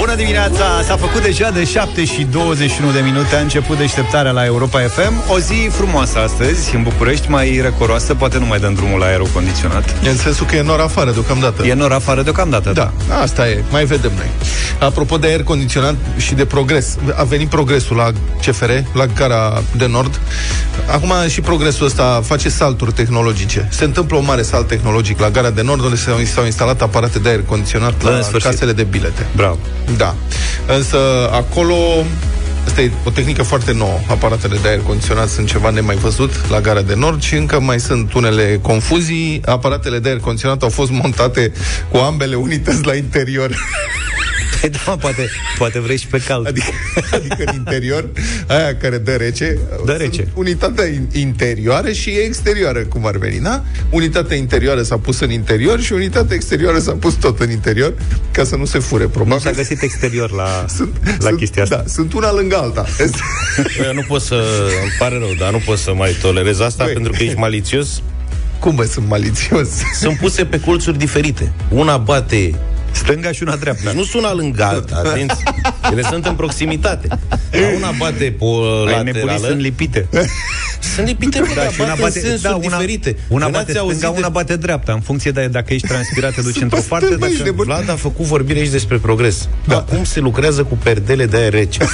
Bună dimineața! S-a făcut deja de 7 și 21 de minute. A început deșteptarea la Europa FM O zi frumoasă astăzi, în București Mai răcoroasă, poate nu mai dăm drumul la aerocondiționat E în sensul că e nor afară deocamdată. E nor afară deocamdată. Da, asta e, mai vedem noi. Apropo de aer condiționat și de progres A venit progresul la CFR, la gara de nord. Acum și progresul ăsta face salturi tehnologice. Se întâmplă un mare salt tehnologic la gara de nord Unde s-au instalat aparate de aer condiționat la, În la sfârșit. casele de bilete. Bravo Da. Însă acolo Asta e o tehnică foarte nouă. Aparatele de aer condiționat sunt ceva nemai văzut la gara de nord și încă mai sunt unele confuzii. Aparatele de aer condiționat au fost montate cu ambele unități la interior. Păi da, poate, poate vrei și pe cald Adică, adică în interior, aia care dă rece, Dă sunt rece. unitatea in- interioară și exterioară, cum ar veni, da? Unitatea interioară s-a pus în interior și unitatea exterioară s-a pus tot în interior, ca să nu se fure, Nu probabil. s-a găsit exterior la, sunt, la sunt, chestia asta Da, sunt una lângă alta. Eu nu pot să... Îmi pare rău, dar nu pot să mai tolerez asta Băi. pentru că ești malițios. Cum mă, sunt malițios? Sunt puse pe colțuri diferite. Una bate... Stânga și una dreapta Nu sunt una lângă alta, atenți. Ele sunt în proximitate. Dar una bate pe o Ai nebunii laterală. sunt lipite Sunt lipite, bă, Da, dar și una bate, bate, în sensuri da, una, diferite. una Că bate n-ați auzit stânga, de- una bate dreapta În funcție de dacă ești transpirat, te duci într-o parte bă, ești dacă... nebun. Vlad a făcut vorbire aici despre progres. Da. Dar cum se lucrează cu perdele de aer rece?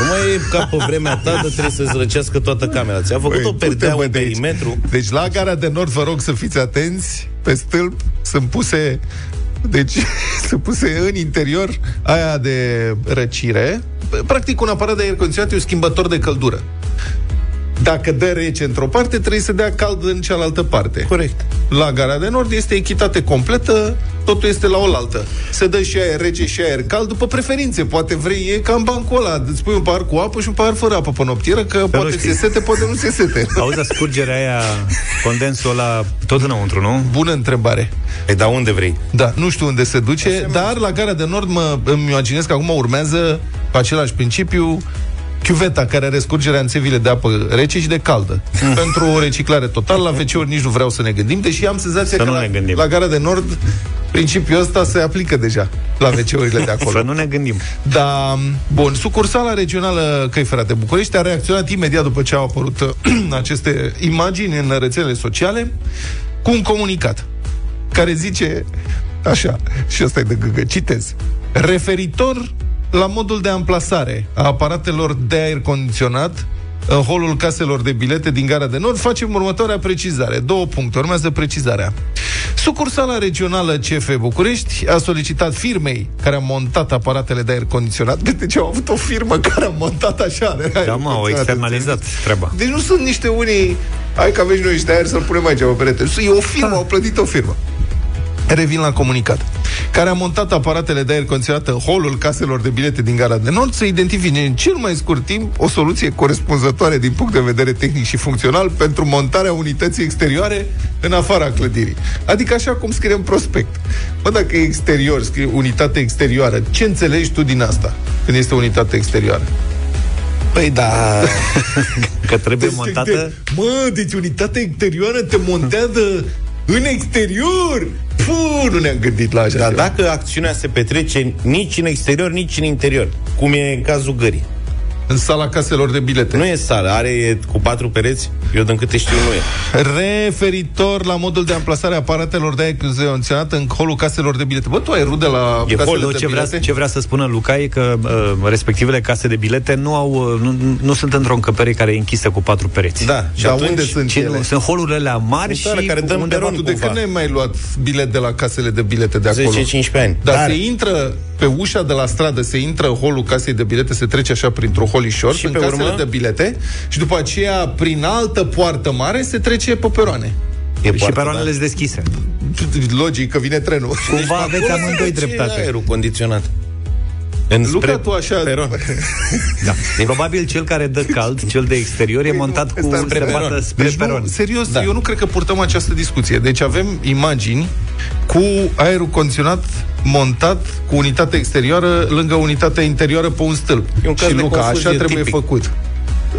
Nu mai e ca pe vremea ta de trebuie să-ți răcească toată camera. Ți-a făcut Băi, o perdea, du-te, bă, un de aici. perimetru. Deci la gara de nord vă rog să fiți atenți Pe stâlp sunt puse Deci sunt puse în interior Aia de răcire. Practic un aparat de aer condiționat E un schimbător de căldură dacă dă rece într-o parte, trebuie să dea cald în cealaltă parte. Corect. La gara de nord este echitate completă, totul este la oaltă. Se dă și aer rece și aer cald după preferințe. Poate vrei, e ca în bancul ăla, îți pui un pahar cu apă și un pahar fără apă pe noptieră, că nu poate știi. se sete, poate nu se sete. Auzi, scurgerea aia, condensul ăla, tot înăuntru, nu? Bună întrebare. E, dar unde vrei? Da, nu știu unde se duce, dar la gara de nord mă îmi imaginez că acum urmează pe același principiu chiuveta care are scurgerea în țevile de apă rece și de caldă. Pentru o reciclare totală, la WC-uri nici nu vreau să ne gândim, deși am senzația Să că nu la, ne gândim. la gara de nord principiul ăsta se aplică deja la WC-urile de acolo. Să nu ne gândim. Da, bun, sucursala regională Căi Ferate București a reacționat imediat după ce au apărut uh, aceste imagini în rețelele sociale cu un comunicat care zice așa, și ăsta e de gâgă, citez, referitor la modul de amplasare a aparatelor de aer condiționat în holul caselor de bilete din Gara de Nord, facem următoarea precizare. Două puncte. Urmează precizarea. Sucursala regională CF București a solicitat firmei care a montat aparatele de aer condiționat. Deci au avut o firmă care a montat așa. de aer Da, mă, au condiționat. externalizat treaba. Deci nu sunt niște unii Hai că aveți noi niște aer să-l punem aici pe perete E o firmă, au plătit o firmă Revin la comunicat care a montat aparatele de aer condiționat în holul caselor de bilete din Gara de Nord să identifice în cel mai scurt timp o soluție corespunzătoare din punct de vedere tehnic și funcțional pentru montarea unității exterioare în afara clădirii. Adică așa cum scrie în prospect. Bă, dacă e exterior, scrie unitate exterioară, ce înțelegi tu din asta când este unitate exterioară? Păi da, Că trebuie Deci, montată... de- Mă, deci unitatea exterioară te montează în exterior? Puh, nu ne-am gândit la așa dar ceva. dacă acțiunea se petrece nici în exterior, nici în interior, cum e în cazul gării. În sala caselor de bilete. Nu e sală, are e cu patru pereți, eu din câte știu nu e. Referitor la modul de amplasare a aparatelor de aer condiționat în holul caselor de bilete. Bă, tu ai rude la E casele hol, de ce vrea, bilete? ce vrea să spună Luca e că uh, respectivele case de bilete nu au uh, nu, nu sunt într-o încăpere care e închisă cu patru pereți. Da, și Dar atunci, unde sunt Ci ele? nu, sunt holurile alea mari În țară și care dăm undeva peron Tu de cumva. când n-ai mai luat bilet de la casele de bilete de acolo? 10-15 ani. Dar Dar se intră pe ușa de la stradă, se intră în holul casei de bilete, se trece așa printr-un holișor, Și în pe casele urmă? de bilete și după aceea, prin altă poartă mare, se trece pe peroane. e și poartă, peroanele sunt deschise. Logic că vine trenul. Cumva aveți Acolo amândoi se duce dreptate. aerul condiționat. Înspre Luca, tu așa... peron. Da. Probabil cel care dă cald, cel de exterior, e montat cu ăsta- spre, peron. spre, spre Deci peron. nu, serios, Da. da. eu nu cred că purtăm această discuție. Deci avem imagini cu aerul condiționat montat cu unitate exterioară lângă unitatea interioară pe un stâlp. E un caz și de Luca, confuzie așa trebuie tipic. făcut.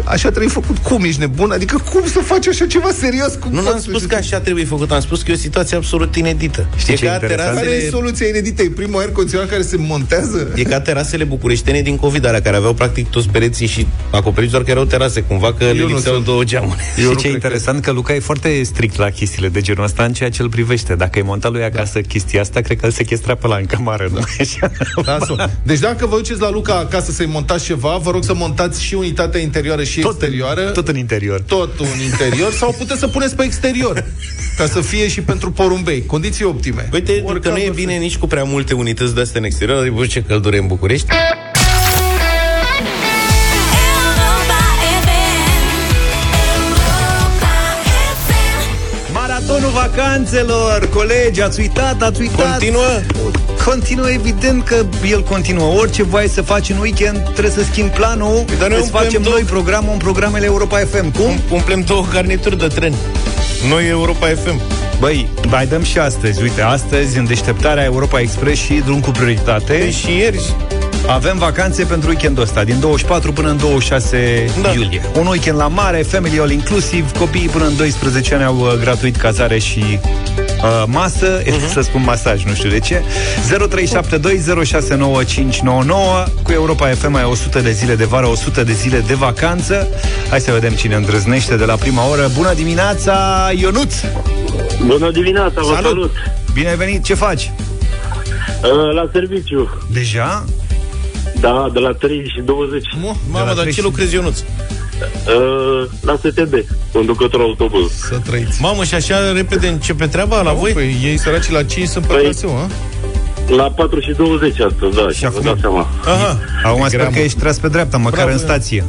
Așa trebuie făcut. Cum ești nebun? Adică cum să faci așa ceva serios? Cum Nu poți am să- spus că așa trebuie făcut, am spus că e o situație absolut inedită. Știi e ce e ca interesant? Care e terasele, soluția inedită? E primul aer condiționat care se montează? e ca terasele bucureștene din COVID, alea care aveau practic toți pereții și acoperiți doar că erau terase, cumva că le nu lipseau sunt. două geamuri. Eu nu și ce e cred că- interesant că Luca e foarte strict la chestiile de genul ăsta în ceea ce îl privește. Dacă e montat lui acasă chestia asta, cred că îl sechestra pe la în camară. Nu? Așa. Lasă-o. Deci dacă vă duceți la Luca acasă să-i montați ceva, vă rog să montați și unitatea interioară și Tot, exterioară. în, tot în interior. tot un interior sau puteți să puneți pe exterior ca să fie și pentru porumbei. Condiții optime. Uite, că Oricum nu e să- bine nici cu prea multe unități de astea în exterior, adică ce căldură e în București. Europa FM. Europa FM. Maratonul vacanțelor! Colegi, ați uitat, ați uitat! Continuă? Continuă, evident că el continuă. Orice voi să faci în weekend, trebuie să schimbi planul. dar noi Îți umplem facem două- noi programul în programele Europa FM. Cum? Um- Umplem două garnituri de tren. Noi Europa FM. Băi, mai dăm și astăzi. Uite, astăzi, în deșteptarea Europa Express și drum cu prioritate, Păi și ieri avem vacanțe pentru weekendul ăsta, din 24 până în 26 Da. iulie. Un weekend la mare, family all inclusive, copiii până în 12 ani au uh, gratuit cazare și uh, masă, uh-huh. să spun masaj, nu știu de ce. 0372069599 cu Europa FM ai 100 de zile de vară, 100 de zile de vacanță. Hai să vedem cine îndrăznește de la prima oră. Bună dimineața, Ionuț! Bună dimineața, vă Salut! salut! Bine ai venit, ce faci? Uh, La serviciu, Deja? da, de la 3 și 20, Mo, Mamă, dar ce 30. lucrezi, Ionuț? Uh, la STB, conducător autobuz. să trăiți. Mamă, și așa repede începe treaba la voi? Păi ei săraci la 5 sunt pe Păi- traseu, a? La 4 și 20 astăzi, da, și vă acum? dați seama. Aha. Acum sper gramă. că ești tras pe dreapta, măcar Bravo, în Ionuț. stație.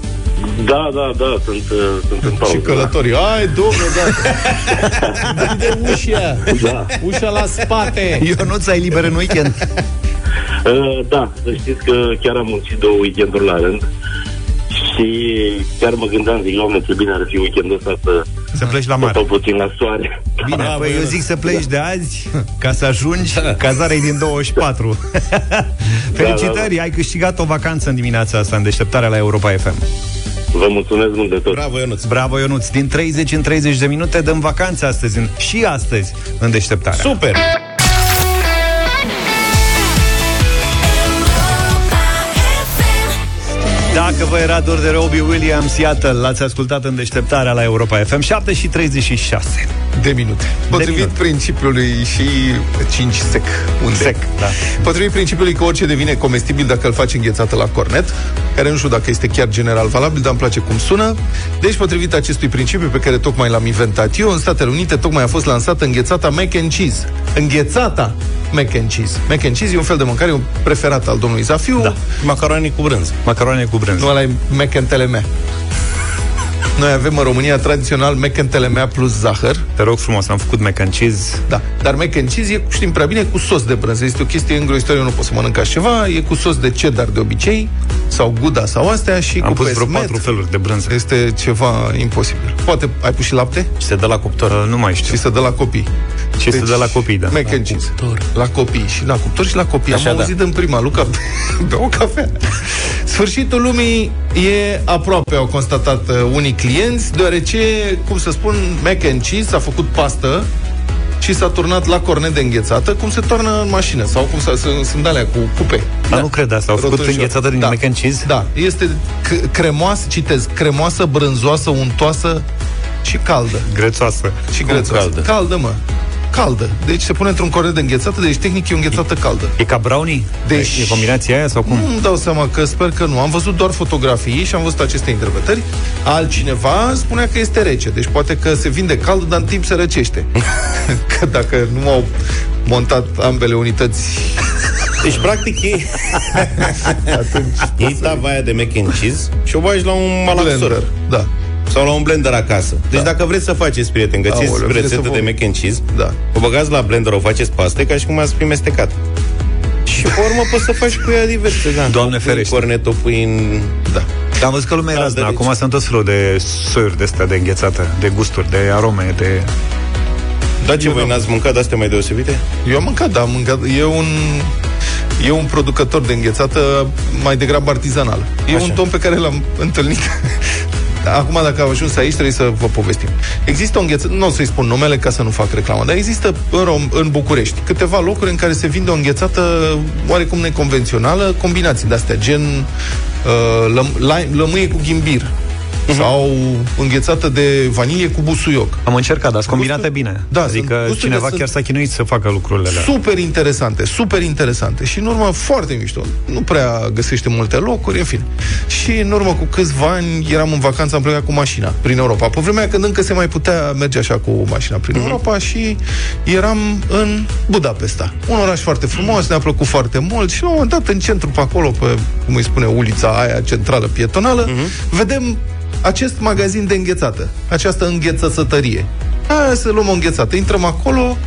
Da, da, da, sunt, uh, sunt în pauză. Și călătorii. Ai, domnule, da. de ușa. Da. Ușa la spate. Ionuț, ai liber în weekend? Da. Uh, da, să știți că chiar am muncit două weekenduri la rând și chiar mă gândeam, zic, doamne, ce bine ar fi weekendul ăsta să Să pleci la stau mare. puțin la soare. Bine, Da, păi bă, eu zic să pleci de azi ca să ajungi cazarea e din 24. Felicitări, ai câștigat o vacanță în dimineața asta în deșteptarea la Europa FM. Vă mulțumesc mult de tot. Bravo, Ionuț. Bravo, Ionuț. Din 30 în 30 de minute dăm vacanță astăzi, în, și astăzi, în deșteptarea. Super! Dacă vă era dor de Robbie Williams, iată, l-ați ascultat în deșteptarea la Europa FM 7 și 36. De minute. Potrivit minute. principiului și 5 sec. Un Sec, da. Potrivit principiului că orice devine comestibil dacă îl faci înghețată la cornet, care nu știu dacă este chiar general valabil, dar îmi place cum sună. Deci, potrivit acestui principiu pe care tocmai l-am inventat eu, în Statele Unite tocmai a fost lansată înghețata mac and cheese. Înghețata mac and cheese. Mac and cheese e un fel de mâncare un preferat al domnului Zafiu. Da. Macaroni cu brânză. Macaroane cu brânză. Nu ăla e mac and telemea. Noi avem în România tradițional mac and telemea plus zahăr. Te rog frumos, am făcut mac and cheese. Da, dar mac and cheese e, știm prea bine, cu sos de brânză. Este o chestie îngrozitoare, eu nu pot să mănânc așa ceva. E cu sos de cheddar de obicei, sau gouda sau astea și Am cu pus vreo pesmet. patru feluri de brânză. Este ceva imposibil. Poate ai pus și lapte Și se dă la cuptor. Uh, nu mai știu. și să dă la copii. Deci, Și să dă la copii, da. Mac and cheese. La copii. Și la cuptor și la copii. Așa, Am da. auzit în prima, Luca, be o cafea. Sfârșitul lumii e aproape, au constatat uh, unii clienți, deoarece, cum să spun, mac and cheese a făcut pastă și s-a turnat la cornet de înghețată, cum se toarnă în mașină, sau cum să, sunt, sunt alea cu cupe. Dar nu cred asta. Au făcut Rotunjor. înghețată din da. mac and cheese? Da, este c- cremoasă, citez, cremoasă, brânzoasă, untoasă și caldă. Grețoasă. Și Cum grețoasă. caldă? Caldă, mă. Caldă. Deci se pune într-un cornet de înghețată, deci tehnic e o înghețată caldă. E ca brownie? Deci- E combinația aia sau cum? Nu îmi dau seama că sper că nu. Am văzut doar fotografii și am văzut aceste interpretări. Altcineva spunea că este rece. Deci poate că se vinde cald, dar în timp se răcește. că dacă nu au montat ambele unități Deci, practic, ei, iei tava aia de mac and cheese și o bagi la un blender. malaxor. Da. Sau la un blender acasă. Deci Da. dacă vreți să faceți, prieteni, găsiți Aoleu, vine rețetă să vă- de mac and cheese, Da. o băgați la blender, o faceți paste, ca și cum ați fi mestecat. Și pe urmă poți să faci cu ea diverse, da. Doamne O pui în ferește. cornet, o pui în... Da. Dar am văzut că lumea e Da, raznă. de Acum deci. sunt tot felul de soiuri de astea de înghețată, de gusturi, de arome, de... Da, ce voi n-ați mâncat de astea mai deosebite? Eu am mâncat, da, am mâncat. E un... E un producător de înghețată mai degrabă artizanal. E Așa. un domn pe care l-am întâlnit acum dacă au ajuns aici, trebuie să vă povestim. Există o înghețată, nu o să-i spun numele ca să nu fac reclamă, dar există în, Rom, în București câteva locuri în care se vinde o înghețată oarecum neconvențională, combinații de-astea, gen uh, lăm, la, lămâie cu ghimbir. Sau înghețată de vanilie cu busuioc. Am încercat, dar sunt combinate Gustul- bine. Da, adică sunt- gusturile cineva sunt- chiar s-a chinuit să facă lucrurile alea. Super interesante, super interesante și în urmă foarte mișto. Nu prea găsește multe locuri, în fine. Și în urmă cu câțiva ani eram în vacanță, am plecat cu mașina prin Europa. Pe vremea când încă se mai putea merge așa cu mașina prin Europa și eram în Budapesta. Un oraș foarte frumos, ne-a plăcut foarte mult și la un moment dat în centru pe acolo, pe, cum îi spune, ulița aia centrală pietonală, vedem acest magazin de înghețată, această înghețăsătărie. Hai să luăm o înghețată. Intrăm acolo,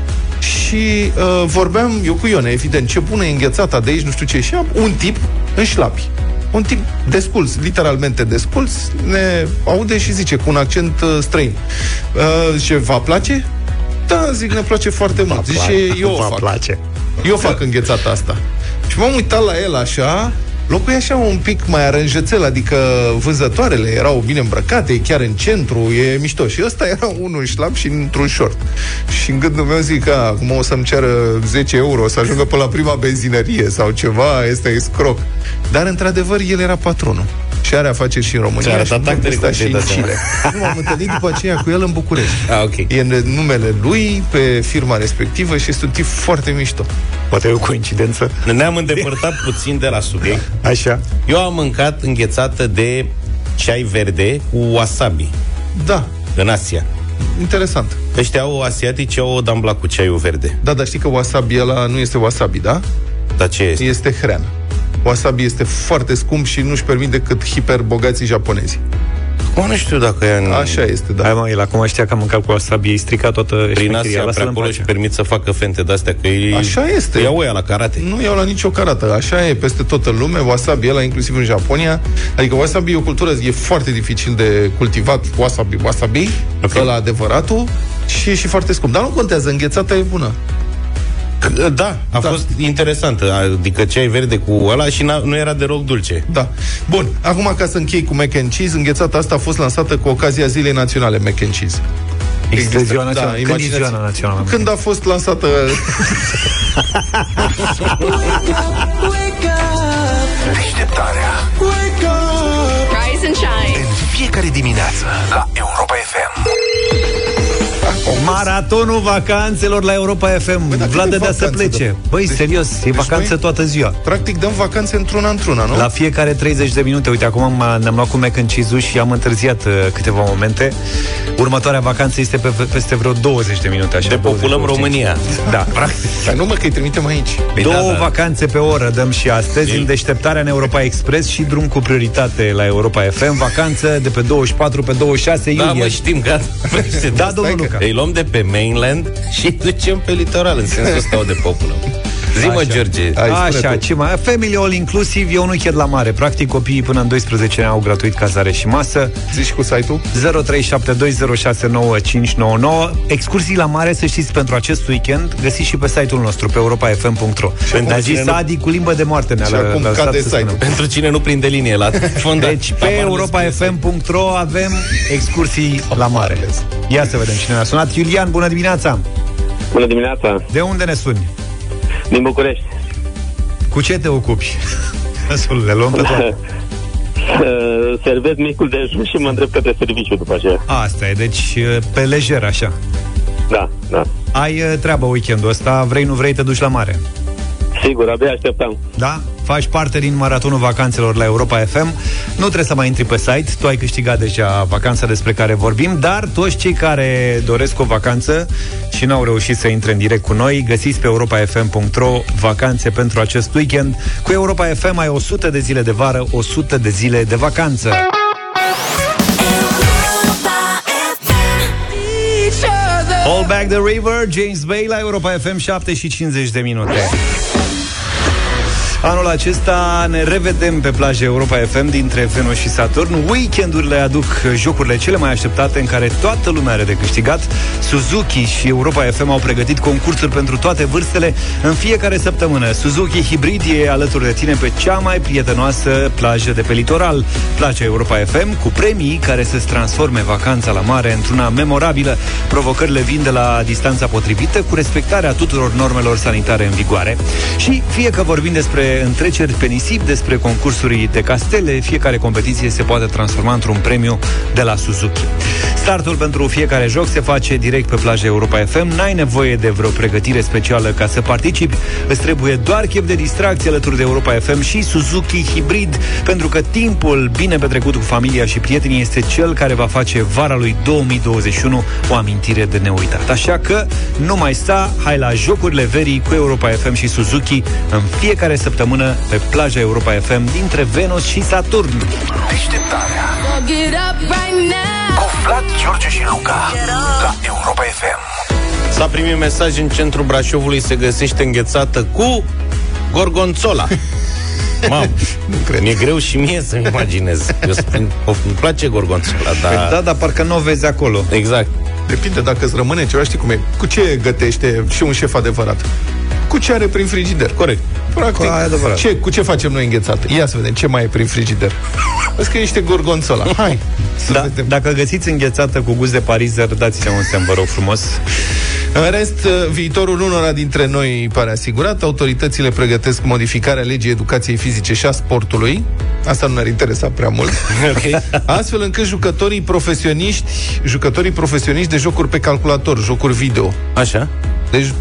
și uh, vorbeam eu cu Ione, evident, ce bună e înghețata de aici, nu știu ce, și am un tip în șlapi. Un tip desculț, literalmente desculț, ne aude și zice cu un accent uh, străin. Uh, zice, va place? Da, zic, ne place foarte mult. Zice, eu o Vă fac. place. Eu fac înghețata asta. Și m-am uitat la el așa, locul e așa un pic mai aranjățel, adică vânzătoarele erau bine îmbrăcate, e chiar în centru, e mișto. Și ăsta era unul șlap și într-un short. Și în gândul meu zic că acum o să-mi ceară 10 euro să ajungă pe la prima benzinărie sau ceva, este escroc. Dar într-adevăr el era patronul. Și are afaceri și în România Ți-a și arătat în actele București și în complete, Chile. Nu m-am întâlnit după aceea cu el în București. Ah, ok. E în numele lui, pe firma respectivă și este un tip foarte mișto. Poate e o coincidență. Ne-am îndepărtat puțin de la subiect. Așa. Eu am mâncat înghețată de ceai verde cu wasabi Da, în Asia. interesant. Ăștia au asiatici, au o dambla cu ceaiul verde. Da, dar știi că wasabi ăla nu este wasabi, da? Dar ce este? Este hrean. Wasabi este foarte scump și nu-și permit decât hiperbogații japonezi. Cum nu știu dacă e în... Așa este, da. Hai mă, el acum știa că am mâncat cu wasabi, ei stricat toată Prin șmecheria. Asia, pe Lasă-l în acolo pace. și permit să facă fente de-astea, că ei... Așa este. Îi iau ăia la karate. Nu iau la nicio carată. Așa e peste tot în lume. Wasabi ăla, inclusiv în Japonia. Adică wasabi e o cultură, e foarte dificil de cultivat. Wasabi, wasabi, Ok. okay. ăla adevăratul. Și e și foarte scump. Dar nu contează, înghețata e bună. Da, a Da. fost interesantă. Adică ceai verde cu ăla și n-a- nu era deloc dulce. Da. Bun, acum ca să închei cu mac and cheese, înghețata asta a fost lansată cu ocazia Zilei Naționale mac and cheese. Există ziua națională. Când e imaginați- ziua națională? Când a fost lansată Deșteptarea Rise and shine. în fiecare dimineață la Europa FM. Maratonul vacanțelor la Europa FM. Băi, dar Vlad câte dădea să vacanțe plece. dă? Băi, Deci- serios, e deci vacanță noi- toată ziua. Practic dăm vacanțe într-una într-una, nu? La fiecare 30 de minute, uite, acum am- ne-am luat cu mac and cheese și am întârziat uh, câteva momente. Următoarea vacanță este pe, peste vreo 20 de minute. Așa, Depopulăm 20-25. România. Da, practic. Dar nu mă, că îi trimitem aici. Păi Două da, da. vacanțe pe oră dăm și astăzi în deșteptarea în Europa Express și drum cu prioritate la Europa FM. Vacanță de pe 24 pe 26 Da, iulie. mă, știm, gata. Da, domnul că- Luca. Îi luăm de pe mainland și îi ducem pe litoral, în sensul ăsta o depopulăm. Zi, mă, Așa. George. Hai, spune Așa, tu. ce mai... Family All Inclusive e un weekend la mare. Practic, copiii până în 12 ani au gratuit cazare și masă. Zici cu site-ul? 0372069599. Excursii la mare, să știți, pentru acest weekend, găsiți și pe site-ul nostru, pe europafm.ro. Ne-a zis cine nu- Adi cu limbă de moarte. Ne-a Și acum lăsat cade să site-ul. spunem. Pentru cine nu prinde linie la fond. Deci, pe europafm.ro avem excursii la mare. Ia să vedem cine ne-a sunat. Iulian, bună dimineața! Bună dimineața, De unde ne suni? Din București. Cu ce te ocupi? Răsul, le luăm pe toate. Uh, Servez micul dejun și mă întreb către serviciu după aceea. Asta e, deci pe lejer așa. Da, da. Ai uh, treabă weekendul ăsta, vrei, nu vrei, te duci la mare. Sigur, abia așteptam. Da? Faci parte din maratonul vacanțelor la Europa FM. Nu trebuie să mai intri pe site, tu ai câștigat deja vacanța despre care vorbim, dar toți cei care doresc o vacanță și n-au reușit să intre în direct cu noi, găsiți pe europafm.ro vacanțe pentru acest weekend. Cu Europa FM ai 100 de zile de vară, 100 de zile de vacanță. Europa FM. All Back the River, James Bay la Europa FM 7 și 50 de minute. Anul acesta ne revedem pe plaja Europa FM dintre Venus și Saturn. Weekendurile aduc jocurile cele mai așteptate în care toată lumea are de câștigat. Suzuki și Europa FM au pregătit concursuri pentru toate vârstele în fiecare săptămână. Suzuki Hybrid e alături de tine pe cea mai prietenoasă plajă de pe litoral. Plaja Europa FM cu premii care să-ți transforme vacanța la mare într-una memorabilă. Provocările vin de la distanța potrivită cu respectarea tuturor normelor sanitare în vigoare. Și fie că vorbim despre întreceri pe nisip, despre concursuri de castele, fiecare competiție se poate transforma într-un premiu de la Suzuki. Startul pentru fiecare joc se face direct pe plaja Europa FM. N-ai nevoie de vreo pregătire specială ca să participi. Îți trebuie doar chef de distracție alături de Europa FM și Suzuki Hybrid, pentru că timpul bine petrecut cu familia și prietenii este cel care va face vara lui 2021 o amintire de neuitat. Așa că nu mai sta, hai la jocurile verii cu Europa FM și Suzuki în fiecare săptămână pe plaja Europa FM dintre Venus și Saturn. Deșteptarea So get up right now. cu Vlad, George și Luca la Europa FM. S-a primit mesaj în centrul Brașovului se găsește înghețată cu gorgonzola. Mamă, Nu cred. mi-e greu și mie să-mi imaginez. Eu spun, îmi place gorgonzola, dar... Da, dar parcă nu o vezi acolo. Exact. Depinde dacă îți rămâne ceva, știi cum e. Cu ce gătește și un șef adevărat? Cu ce are prin frigider. Corect. Practic, Cu aia adevărat. ce, cu ce facem noi înghețată? Ia să vedem ce mai e prin frigider. Vezi că e niște gorgonzola. Hai, să Da, vedem. dacă găsiți înghețată cu gust de parizer, dați-ne un semn, vă rog frumos. În rest, viitorul unora dintre noi pare asigurat. Autoritățile pregătesc modificarea legii educației fizice și a sportului. Asta nu ne-ar interesa prea mult. Ok. Astfel încât jucătorii profesioniști, jucătorii profesioniști de jocuri pe calculator, jocuri video, Așa. deci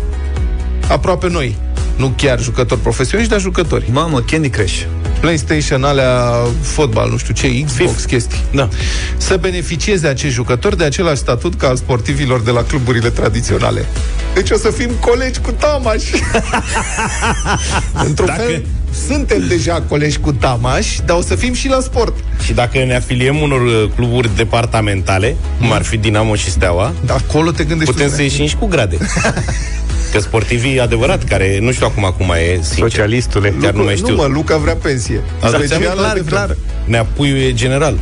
aproape noi, nu chiar jucători profesioniști, dar jucători. Mamă, Candy Crush. PlayStation, alea, fotbal, nu știu ce, Xbox, Fif. chestii. Da. Să beneficieze acești jucători de același statut ca al sportivilor de la cluburile tradiționale. Deci o să fim colegi cu Tamaș. Într-un Dacă- fel, suntem deja colegi cu Tamaș, dar o să fim și la sport. Și dacă ne afiliem unor uh, cluburi departamentale, cum ar fi Dinamo și Steaua, Dar acolo te gândești putem tu, să ieșim și cu grade. Că sportivii adevărat, care nu știu acum cum mai e, sincer. Socialistule. Chiar nu mai știu. Nu, mă, Luca vrea pensie. Asta Specială înseamnă clar, de vreme. clar. Neapuiu e general.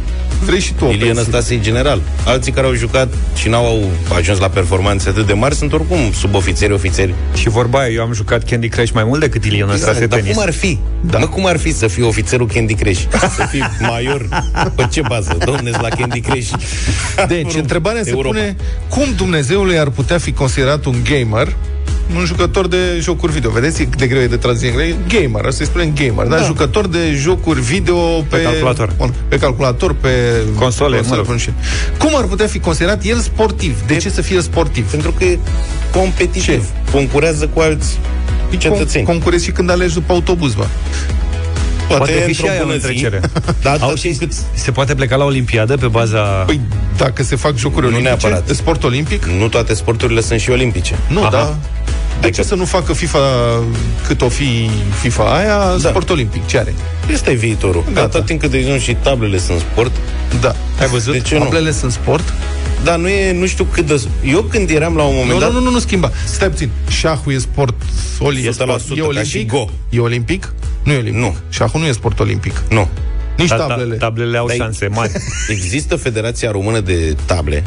Vrei și tu o Ilie pensie. Năstase e general. Alții care au jucat și n-au ajuns la performanțe atât de mari sunt oricum subofițeri, ofițeri. Și vorba aia, eu am jucat Candy Crush mai mult decât Ilion ăsta Exact, dar tenis. cum ar fi? Da. Da. Mă, cum ar fi să fii ofițerul Candy Crush? Să fii major? Pe ce bază? Domne, la Candy Crush. Deci, întrebarea se Europa. pune cum Dumnezeului ar putea fi considerat un gamer un jucător de jocuri video. Vedeți cât de greu e de tradus în engleză? Gamer, asta îi spunem gamer, da. dar jucător de jocuri video pe, Pe calculator. on- Pe calculator, pe Console, mă rog. nu știu. Cum ar putea fi considerat el sportiv? De ce să fie el sportiv? Pentru că e competitiv. Concurează cu alți cetățeni. Con- concurezi și când alegi după autobuz, bă. Poate fi și într-o aia o bună zi, întrecere. Dar Au Auzi, și cât... se poate pleca la Olimpiadă pe baza... Păi, dacă se fac jocuri Nu olimpice, neapărat. sport olimpic, Nu toate sporturile sunt și olimpice. nu, Aha. da. De Adică- ce să nu facă FIFA cât o fi FIFA aia, Da. sport olimpic? Ce are? Ăsta e viitorul. Gata. Atât timp cât, de exemplu, și tablele sunt sport, Da. Ai văzut? De ce nu? Tablele sunt sport? Dar nu e, nu știu cât de... Eu când eram la un moment Nu, dat... nu, nu, nu, nu schimba. Stai puțin. Șahul e sport olimpic. 100% e ca olimpic? și go. E olimpic? Nu e olimpic. Nu. Șahul nu e sport olimpic. Nu. Nici Da, tablele. Da, tablele au Dar- șanse mari. Există Federația Română de Table.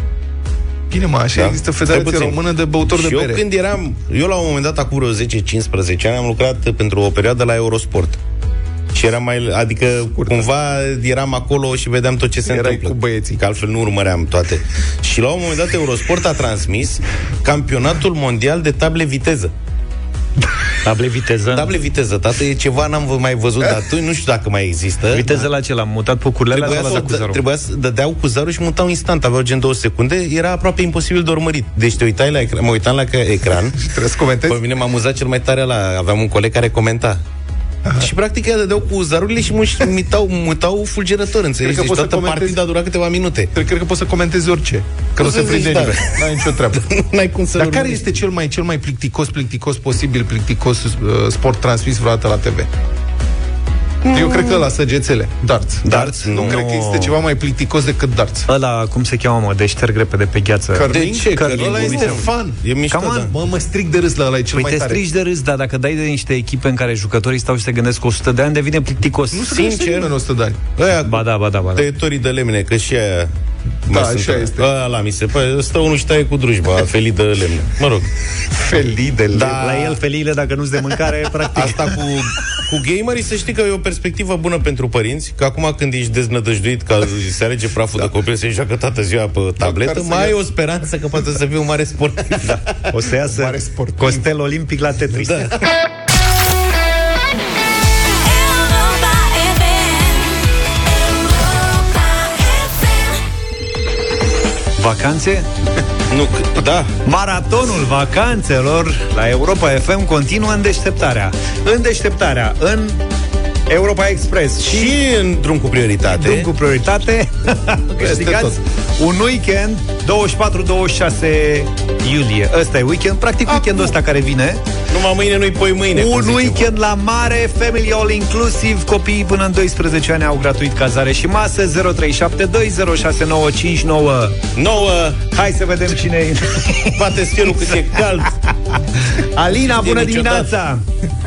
Bine, mă, așa Da. există Stai Federația puțin. Română de Băutori și de eu Bere. când eram... Eu la un moment dat, acum vreo 10-15 ani, am lucrat pentru o perioadă la Eurosport. Și eram mai... Adică cumva eram acolo și vedeam tot ce se Erai întâmplă. cu băieții. Că altfel nu urmăream toate. Și la un moment dat Eurosport a transmis campionatul mondial de table viteză. Table viteză. Table viteză, tată, e ceva n-am vă- mai văzut de atunci, nu știu dacă mai există. Viteză la ce? L-am mutat pucurile alea Trebuia sau să, la cu dă- zarul? trebuia să dădeau cu zarul și mutau instant, aveau gen două secunde, era aproape imposibil de urmărit. Deci te uitai la ecran, mă uitam la ca- ecran, Trebuie să comentezi? pe mine m-a amuzat cel mai tare la, aveam un coleg care comenta. Și practic ea dădeau cu zarurile și mă mutau, mutau fulgerător, înțelegi? Cred că Deci poți să toată comentezi- partida dura câteva minute. Cred, cred că poți să comentezi orice. Că nu Poți se să prinde zici, da. nimeni. N-ai nicio treabă. N-ai cum să Dar nu care urmărești. este cel mai, cel mai plicticos, plicticos posibil, plicticos uh, sport transmis vreodată la TV? Eu cred că la săgețele, darts. Darts? Nu, Nu. cred că este ceva mai plicticos decât darts. Ăla, cum se cheamă, mă, de șterg repede pe gheață. Curling? ce? Curling? Curling? Ăla este fun. E mișto, Come on. da. Mă, mă stric de râs la ăla, e cel Păi mai te tare. strici de râs, dar dacă dai de niște echipe în care jucătorii stau și se gândesc 100 de ani, devine plicticos. Nu se gândește Sincer. nimeni 100 de ani. Ăia Ba da, ba da, ba da. tăietorii de lemne, că și aia Da, mai sunt așa este. Ăla mi se pare, stă unul și taie cu drujba, felii de lemne. Mă rog. Felidele. Da. La el, feliile, dacă nu-s de mâncare, practic. Asta cu, cu gamerii, să știi că e o perspectivă bună pentru părinți, că acum când ești deznădăjduit că se alege praful da. de copil, se joacă toată ziua pe tabletă, Măcar să mai ia- ai o speranță că poate să fie un mare sportiv. Da. O să iasă Mare sportiv. Costel Olimpic la Tetris. Da. Vacanțe? Nu, că- da, Maratonul vacanțelor la Europa FM continuă în deșteptarea. În deșteptarea, în Europa Express și și în drum cu prioritate. drum cu prioritate câștigați un weekend 24-26 iulie. Ăsta e weekend, practic weekendul ăsta care vine. Numai mâine nu-i poi mâine. cum Un zice weekend la mare, family all inclusive, copiii până în 12 ani au gratuit cazare și masă 0372069599. Nouă, Hai să vedem cine e. bate sferul cât e cald. Alina, bună niciodată. dimineața!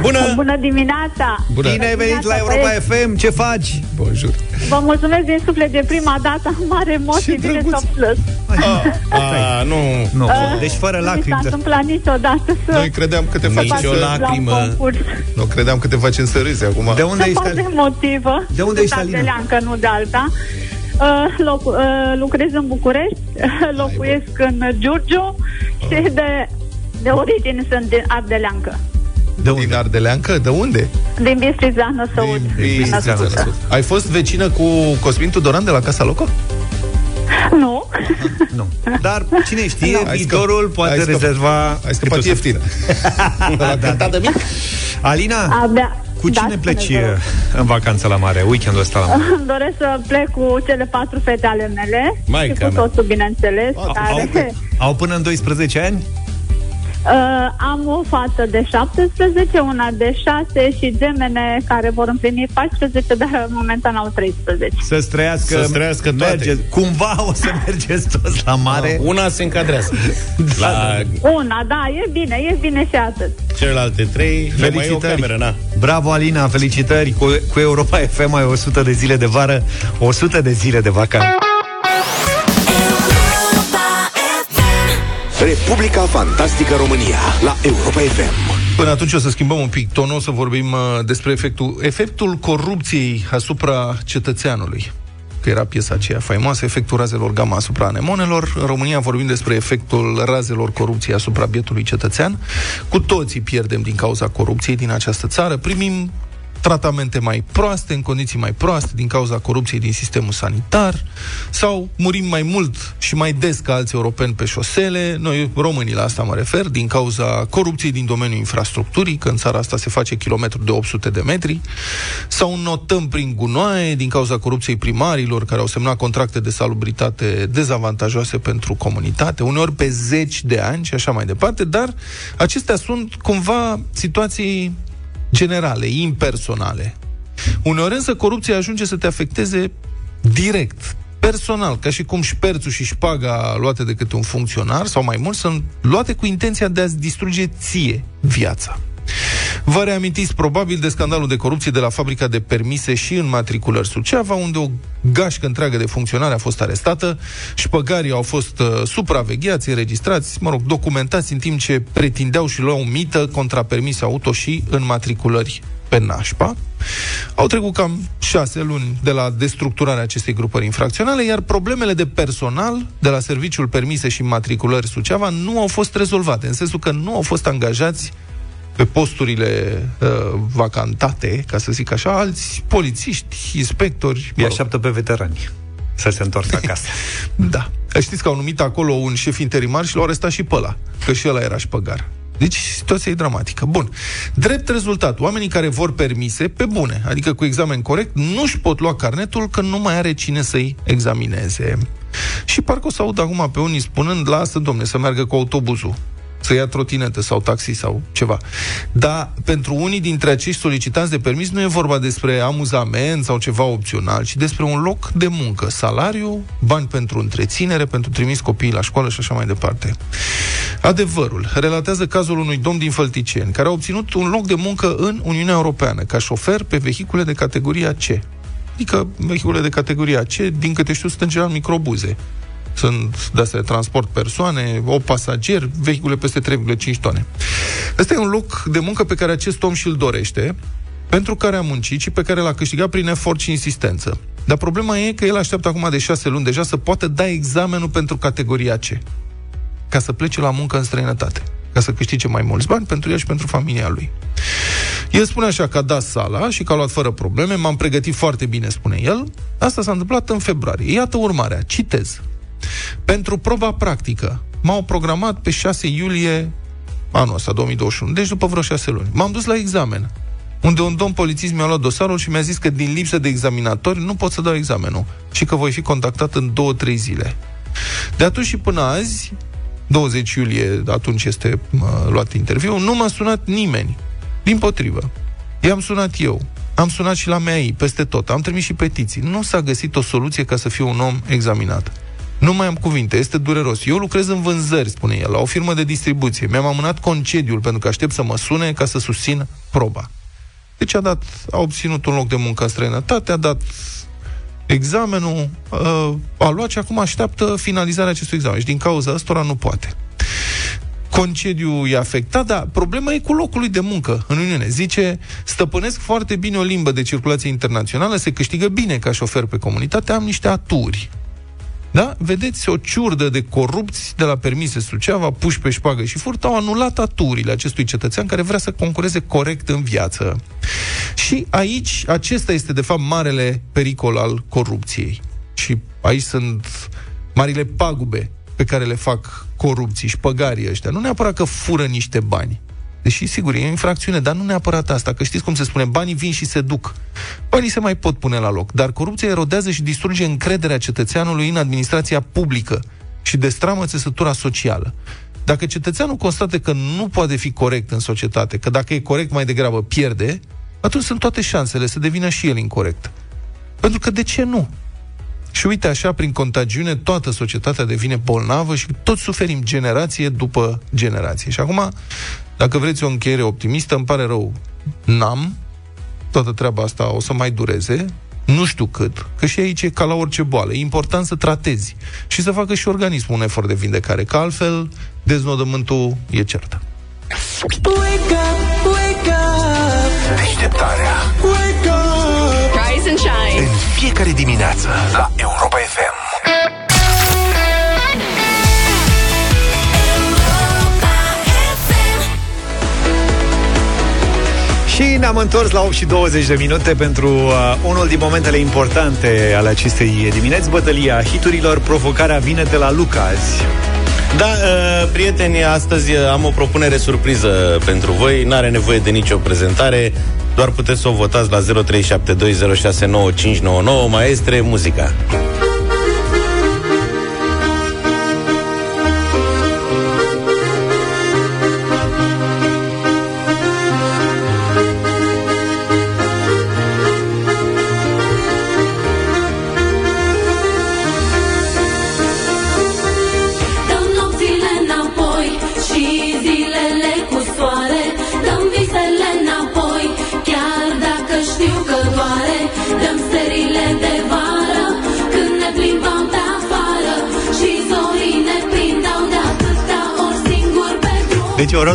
Bună! Bună dimineața! Bună. Bine ai venit la dimineața, Europa băieți. FM, ce faci? Bonjour. Vă mulțumesc din suflet de prima dată, am mare emoții, Ce bine drăguț. s-o plus. A, nu. Nu, Uh, deci fără Nu mi s-a lacrimi. de- întâmplat niciodată să Noi credeam că te Nici facem o să... la un lacrimă. concurs. Nu, credeam că te facem să râzi acum. De unde Sunt ești? foarte Alina? emotivă. De unde Sunt ești, Alina? ardeleancă, nu de alta. Uh, loc, uh, lucrez în București, locuiesc în Giurgiu și de, de origine sunt de ardeleancă. De unde? Din Ardeleancă? De unde? Din Bistrița, Năsăud. Din Bistrița, Năsăud. Năsăud. Ai fost vecină cu Cosmin Tudoran de la Casa Loco? Nu. Nu. Dar cine știe, Ai viitorul scăp- poate ai scăp- rezerva... Ai câte scăpat o să- ieftină. Da, da, da, de mic? Alina, Abia. cu Da, cine pleci spuneți, vă rog. în vacanță la mare, weekendul ăsta la mare? Îmi doresc să plec cu cele patru fete ale mele Maica și cu mea. soțul, bineînțeles. Au, care, au până în 12 ani? Uh, am o fată de 17, una de 6 și gemene care vor împlini 14, dar momentan au 13. Să-ți trăiască, Să-ți trăiască toate. mergeți, Cumva o să mergeți toți la mare. Una se încadrează. La Una, da, e bine, e bine și atât. celelalte trei, le mai e o Felicitări. cameră, na. Bravo, Alina, felicitări! Cu, cu Europa FM ai 100 de zile de vară, 100 de zile de vacanță. Republica Fantastică România la Europa FM. Până atunci o să schimbăm un pic tonul, o să vorbim uh, despre efectul, efectul corupției asupra cetățeanului. Că era piesa aceea faimoasă, efectul razelor gamma asupra anemonelor. În România vorbim despre efectul razelor corupției asupra bietului cetățean. Cu toții pierdem din cauza corupției din această țară. Primim tratamente mai proaste, în condiții mai proaste, din cauza corupției din sistemul sanitar, sau murim mai mult și mai des ca alți europeni pe șosele, noi românii la asta mă refer, din cauza corupției din domeniul infrastructurii, că în țara asta se face kilometru de 800 de metri, sau notăm prin gunoaie, din cauza corupției primarilor, care au semnat contracte de salubritate dezavantajoase pentru comunitate, uneori pe zeci de ani și așa mai departe, dar acestea sunt cumva situații generale, impersonale. Uneori însă corupția ajunge să te afecteze direct, personal, ca și cum șperțul și șpaga luate de câte un funcționar sau mai mult sunt luate cu intenția de a-ți distruge ție viața. Vă reamintiți probabil de scandalul de corupție de la fabrica de permise și în matriculări Suceava, unde o gașcă întreagă de funcționari a fost arestată, șpăgarii au fost uh, supravegheați, înregistrați, mă rog, documentați în timp ce pretindeau și luau mită contra permise auto și în matriculări pe nașpa. Au trecut cam șase luni de la destructurarea acestei grupări infracționale, iar problemele de personal de la Serviciul Permise și Matriculări Suceava nu au fost rezolvate, în sensul că nu au fost angajați pe posturile uh, vacantate, ca să zic așa, alți polițiști, inspectori. mă Îi rog. așteaptă pe veterani să se întoarcă acasă. Da. Știți că au numit acolo un șef interimar și l-au arestat și pe ăla, că și ăla era șpăgar. Deci situația e dramatică. Bun. Drept rezultat, oamenii care vor permise, pe bune, adică cu examen corect, nu-și pot lua carnetul că nu mai are cine să-i examineze. Și parcă o să aud acum pe unii spunând, lasă, domne, să meargă cu autobuzul. Să ia trotinete sau taxi sau ceva. Dar pentru unii dintre acești solicitanți de permis nu e vorba despre amuzament sau ceva opțional, ci despre un loc de muncă, salariu, bani pentru întreținere, pentru trimis copiii la școală și așa mai departe. Adevărul relatează cazul unui domn din Fălticeni, care a obținut un loc de muncă în Uniunea Europeană, ca șofer pe vehicule de categoria C. Adică vehicule de categoria C, din câte știu, sunt în general microbuze. Sunt de astea de transport persoane, o pasager, vehicule peste 3,5 tone. Ăsta e un loc de muncă pe care acest om și-l dorește, pentru care a muncit și pe care l-a câștigat prin efort și insistență. Dar problema e că el așteaptă acum de șase luni deja să poată da examenul pentru categoria C, ca să plece la muncă în străinătate, ca să câștige mai mulți bani pentru el și pentru familia lui. El spune așa că a dat sala și că a luat fără probleme, m-am pregătit foarte bine, spune el. Asta s-a întâmplat în februarie. Iată urmarea, citez. Pentru proba practică, m-au programat pe 6 iulie anul ăsta, 2021, deci după vreo 6 luni. M-am dus la examen, unde un domn polițist mi-a luat dosarul și mi-a zis că din lipsă de examinatori nu pot să dau examenul și că voi fi contactat în 2-3 zile. De atunci și până azi, 20 iulie, atunci este mă, luat interviu, nu m-a sunat nimeni. Din potrivă. I-am sunat eu. Am sunat și la MEI, peste tot. Am trimis și petiții. Nu s-a găsit o soluție ca să fiu un om examinat. Nu mai am cuvinte, este dureros. Eu lucrez în vânzări, spune el, la o firmă de distribuție. Mi-am amânat concediul pentru că aștept să mă sune ca să susțin proba. Deci a dat, a obținut un loc de muncă în străinătate, a dat examenul, uh, a luat și acum așteaptă finalizarea acestui examen. Și din cauza ăstora nu poate. Concediu e afectat, dar problema e cu locul lui de muncă în Uniune. Zice, stăpânesc foarte bine o limbă de circulație internațională, se câștigă bine ca șofer pe comunitate, am niște aturi. Da? Vedeți, o ciurdă de corupți de la permise Suceava, puși pe șpagă și furt, au anulat aturile acestui cetățean care vrea să concureze corect în viață. Și aici, acesta este de fapt marele pericol al corupției. Și aici sunt marile pagube pe care le fac corupții și șpăgarii ăștia. Nu neapărat că fură niște bani. Deși, sigur, e o infracțiune, dar nu neapărat asta, că știți cum se spune, banii vin și se duc. Banii se mai pot pune la loc, dar corupția erodează și distruge încrederea cetățeanului în administrația publică și destramă țesătura socială. Dacă cetățeanul constată că nu poate fi corect în societate, că dacă e corect mai degrabă pierde, atunci sunt toate șansele să devină și el incorrect. Pentru că de ce nu? Și uite așa, prin contagiune, toată societatea devine bolnavă și toți suferim generație după generație. Și acum, dacă vreți o încheiere optimistă, îmi pare rău, n-am, toată treaba asta o să mai dureze, nu știu cât, că și aici e ca la orice boală. E important să tratezi și să facă și organismul un efort de vindecare, că altfel deznodământul e cert. Deșteptarea Rise and shine. În fiecare dimineață La Europa Și ne-am întors la 8 și 20 de minute pentru uh, unul din momentele importante ale acestei dimineți, bătălia hiturilor, provocarea vine de la Luca azi. Da, uh, prieteni, astăzi uh, am o propunere surpriză pentru voi. N-are nevoie de nicio prezentare, doar puteți să o votați la 0372069599. Maestre, muzica.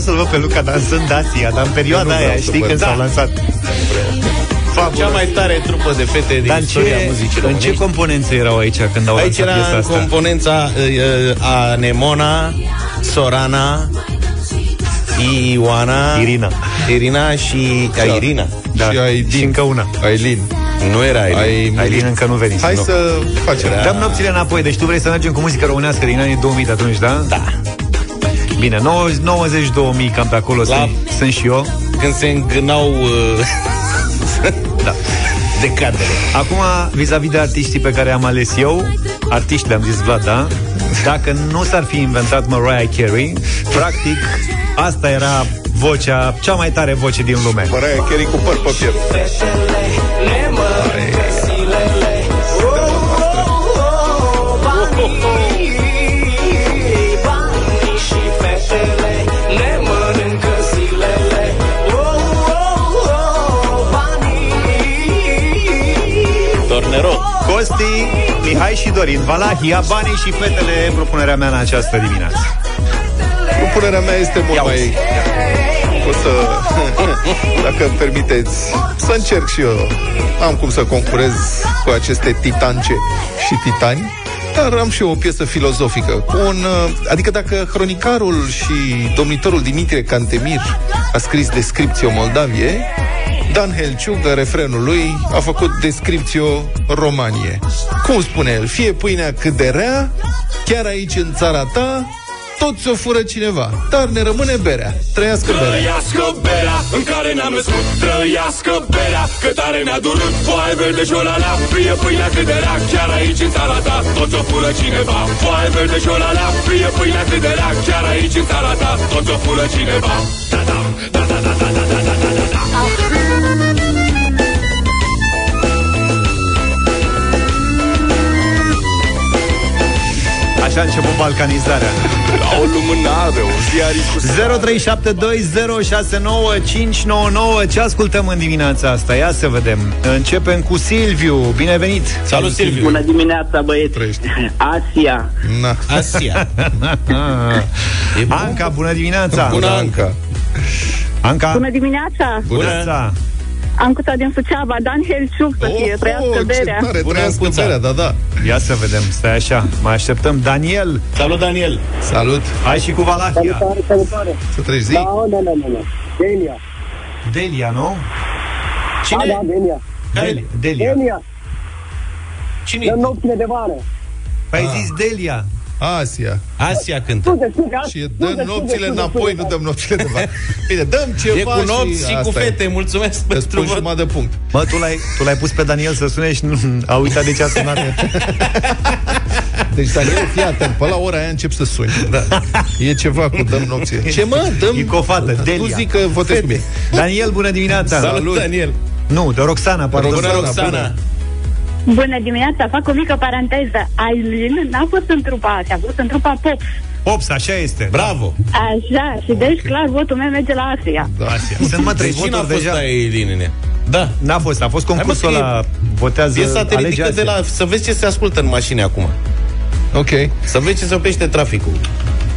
Vreau să-l văd pe Luca dansând Dacia, dar în perioada Eu nu aia, vreau să știi, văd, când da. s-au lansat. Cea mai tare trupă de fete din Dar în istoria ce, muzicii în ce românești. componențe erau aici când au Aici lansat era piesa în asta? componența uh, uh, Anemona, Sorana, Ioana, Irina. Irina și a, Irina. Da, Și Aidin. și încă una. Ailin. Nu era Irina. Ai, Ailin încă nu veni. Hai să facem. Dăm nopțile înapoi, deci tu vrei să mergem cu muzică românească din anii 2000 de atunci, da? Da. Bine, 90-2000 cam pe acolo La- sunt, sunt și eu. Când se îngânau uh, Da. decadele. Acum, vis-a-vis de artiștii pe care am ales eu, artiști le-am zis Vlad, da? Dacă nu s-ar fi inventat Mariah Carey, practic, asta era vocea, cea mai tare voce din lume. Mariah Carey cu păr pe piept. Costi, Mihai și Dorin Valahia, banii și fetele, propunerea mea în această dimineață. Propunerea mea este mult Ia mai... uzi. O să, dacă îmi permiteți, să încerc și eu. Am cum să concurez cu aceste titance și titani. Dar am și eu o piesă filozofică. Cu un, uh, adică dacă cronicarul și domnitorul Dimitrie Cantemir a scris Descriptio Moldavie, Dan Helciug, în refrenul lui, a făcut Descriptio Romanie. Cum spune el? Fie pâinea cât de rea, chiar aici în țara ta, tot ți-o fură cineva, dar ne rămâne berea. Trăiască berea. Trăiască berea în care ne-am născut Trăiască berea, că tare ne-a durut Foaie verde și olalea, fie pâinea cât de rea Chiar aici în țara ta, tot o fură cineva Foaie verde și olalea, fie pâinea cât de rea Chiar aici în țara ta, tot o fură cineva Da-da, da-da-da-da-da-da-da-da Așa a început balcanizarea. La o lumânare, un ziarist cu 0372069599 Ce ascultăm în dimineața asta? Ia să vedem. Începem cu Silviu. Bine venit! Salut, Silviu. Bună dimineața, băieți! Trăiești. Asia. Na. Asia. E bun. Anca, bună dimineața! Bună, Anca. Anca, Bună dimineața! bună! Dimineața. Ancuța din Suceava, Dan Helciuc să fie, trăiască Oh, ce berea. tare, Bună, trăiască Ancuța. berea, da, da. Ia să vedem, stai așa, mai așteptăm Daniel, Salut, Daniel. Salut. hai și cu Valahia salutare! Să treci zi. Da, nu, nu, nu, nu. Delia. Delia, nu? Da, da, Delia. Delia, Delia. Delia, Cine? dăm nopțile de vară. Păi ai zis Delia Asia. Asia cântă. Scuze, scuze, Și scuze, dăm scuze, nopțile scuze, înapoi, scuze, nu dăm nopțile de vară. Bine, dăm ceva E cu nopți și, cu asta e. fete. Mulțumesc Îți pentru spun vot. jumătate de punct. Mă, tu l-ai, tu l-ai pus pe Daniel să sune și nu a uitat de ce a sunat Deci, Daniel, fii atent, pe la ora aia încep să suni. Da. E ceva cu dăm nopțile. Ce mă? Dăm... E cu o fată, Tu Delia zic că votezi cu mine. Daniel, bună dimineața Salut, Daniel. Nu, de Roxana, pardon Bună, Roxana, Roxana. bună. Bună dimineața, fac o mică paranteză. Aileen n-a fost în trupa asta, a fost în trupa Pop. Ops, așa este Bravo. Așa, și deci clar votul meu merge la Asia. Da. Asia. Sunt mă trei Deci cine a voturi fost deja aia din ea? Da. N-a fost, a fost concursul Hai, mă, ăla Votează Piesa te alege ridică de Asia. la... Să vezi ce se ascultă în mașini acum. Ok. Să vezi ce se oprește traficul.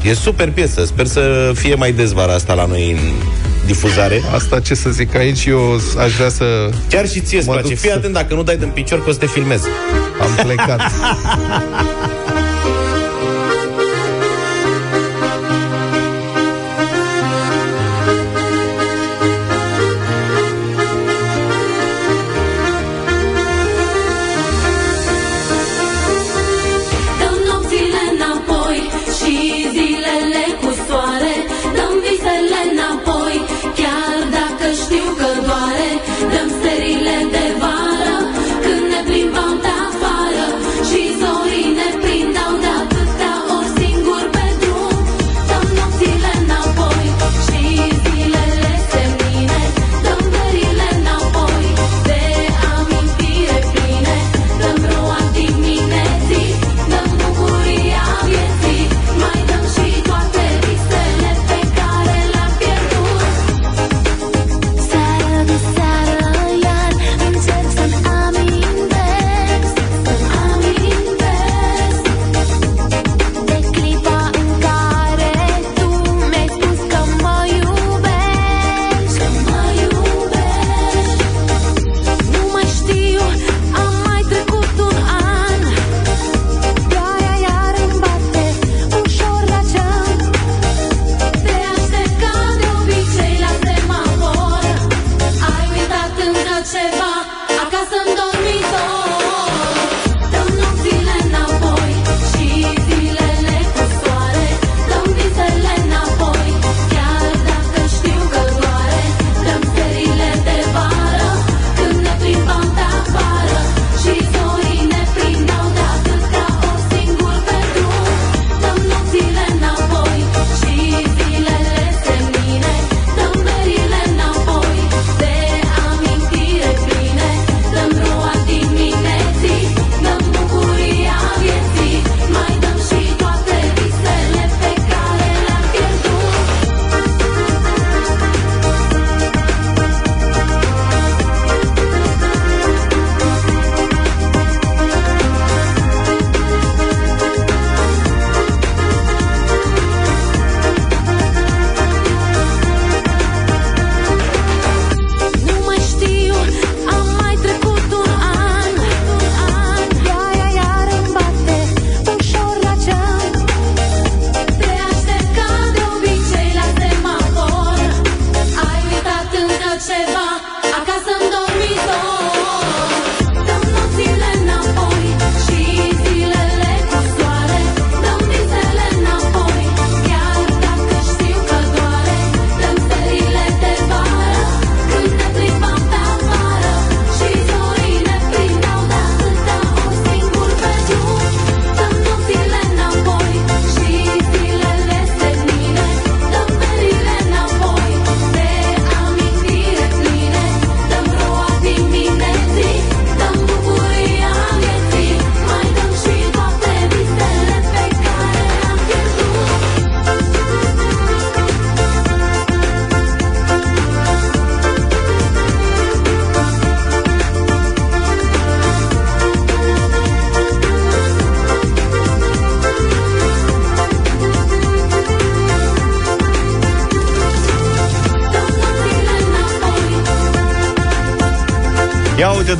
E super piesă. Sper să fie mai des vara asta la noi în difuzare. Asta ce să zic aici, eu aș vrea să... Chiar și ție îți Mă place. duc Fii să- atent dacă nu dai din picior că o să te filmez. Am plecat.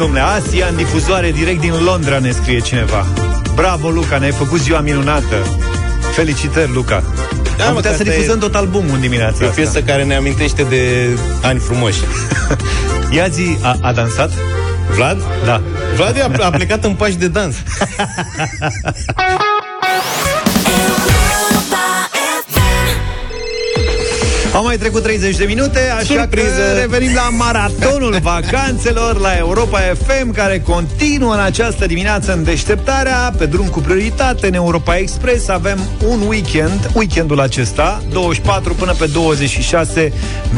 domnule, Asia în difuzoare direct din Londra, ne scrie cineva. Bravo, Luca, ne-ai făcut ziua minunată. Felicitări, Luca. Da, Am mă, putea că să asta difuzăm e- tot albumul în dimineața E o asta. piesă care ne amintește de ani frumoși. Ia zi, a, a dansat? Vlad? Da. Vlad a, a plecat în pași de dans. Au mai trecut 30 de minute, așa Surpriză! că revenim la maratonul vacanțelor la Europa FM, care continuă în această dimineață în deșteptarea, pe drum cu prioritate în Europa Express. Avem un weekend, weekendul acesta, 24 până pe 26,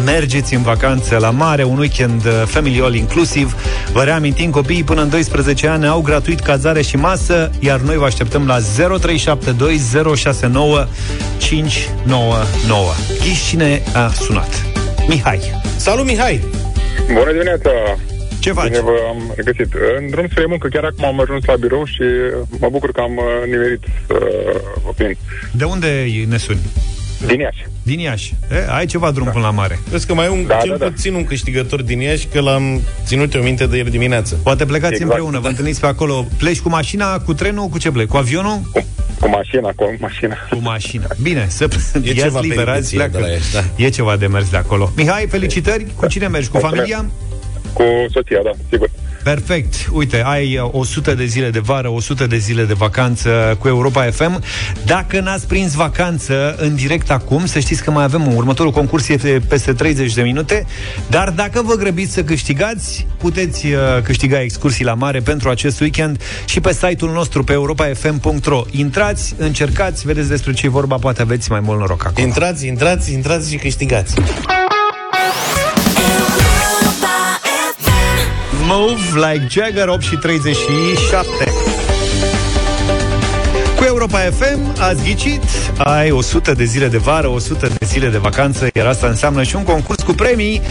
mergeți în vacanță la mare, un weekend uh, family all inclusiv. Vă reamintim, copiii până în 12 ani au gratuit cazare și masă, iar noi vă așteptăm la 0372 069 599. Ghiși cine a sunat? Mihai. Salut, Mihai! Bună dimineața! Ce faci? Bine v-am regăsit. În drum spre muncă, chiar acum am ajuns la birou și mă bucur că am uh, nimerit să vă prind. De unde ne suni? Din Iași. Din Iași. E, ai ceva drum da. până la mare. Vezi că mai e un, Da, cel da, da. puțin un câștigător din Iași, că l-am ținut eu minte de ieri dimineață. Poate plecați Exact. împreună, vă întâlniți pe acolo. Pleci cu mașina, cu trenul, cu ce pleci? Cu avionul? Cu, cu mașina, cu mașina. Cu mașina. Bine, să E iați ceva liber, azi peripeție pleacă. de la Iași, da. E ceva de mers de acolo. Mihai, felicitări. Cu cine mergi? Cu Mulțumesc. familia? Cu soția, da, sigur. Perfect. Uite, ai uh, 100 de zile de vară, 100 de zile de vacanță cu Europa FM. Dacă n-ați prins vacanță în direct acum, să știți că mai avem un următorul concurs este peste 30 de minute, dar dacă vă grăbiți să câștigați, puteți uh, câștiga excursii la mare pentru acest weekend și pe site-ul nostru pe europafm.ro. Intrați, încercați, vedeți despre ce e vorba, poate aveți mai mult noroc acolo. Intrați, intrați, intrați și câștigați. Move like Jagger 8 și 37 Cu Europa FM ați ghicit Ai 100 de zile de vară 100 de zile de vacanță Iar asta înseamnă și un concurs cu premii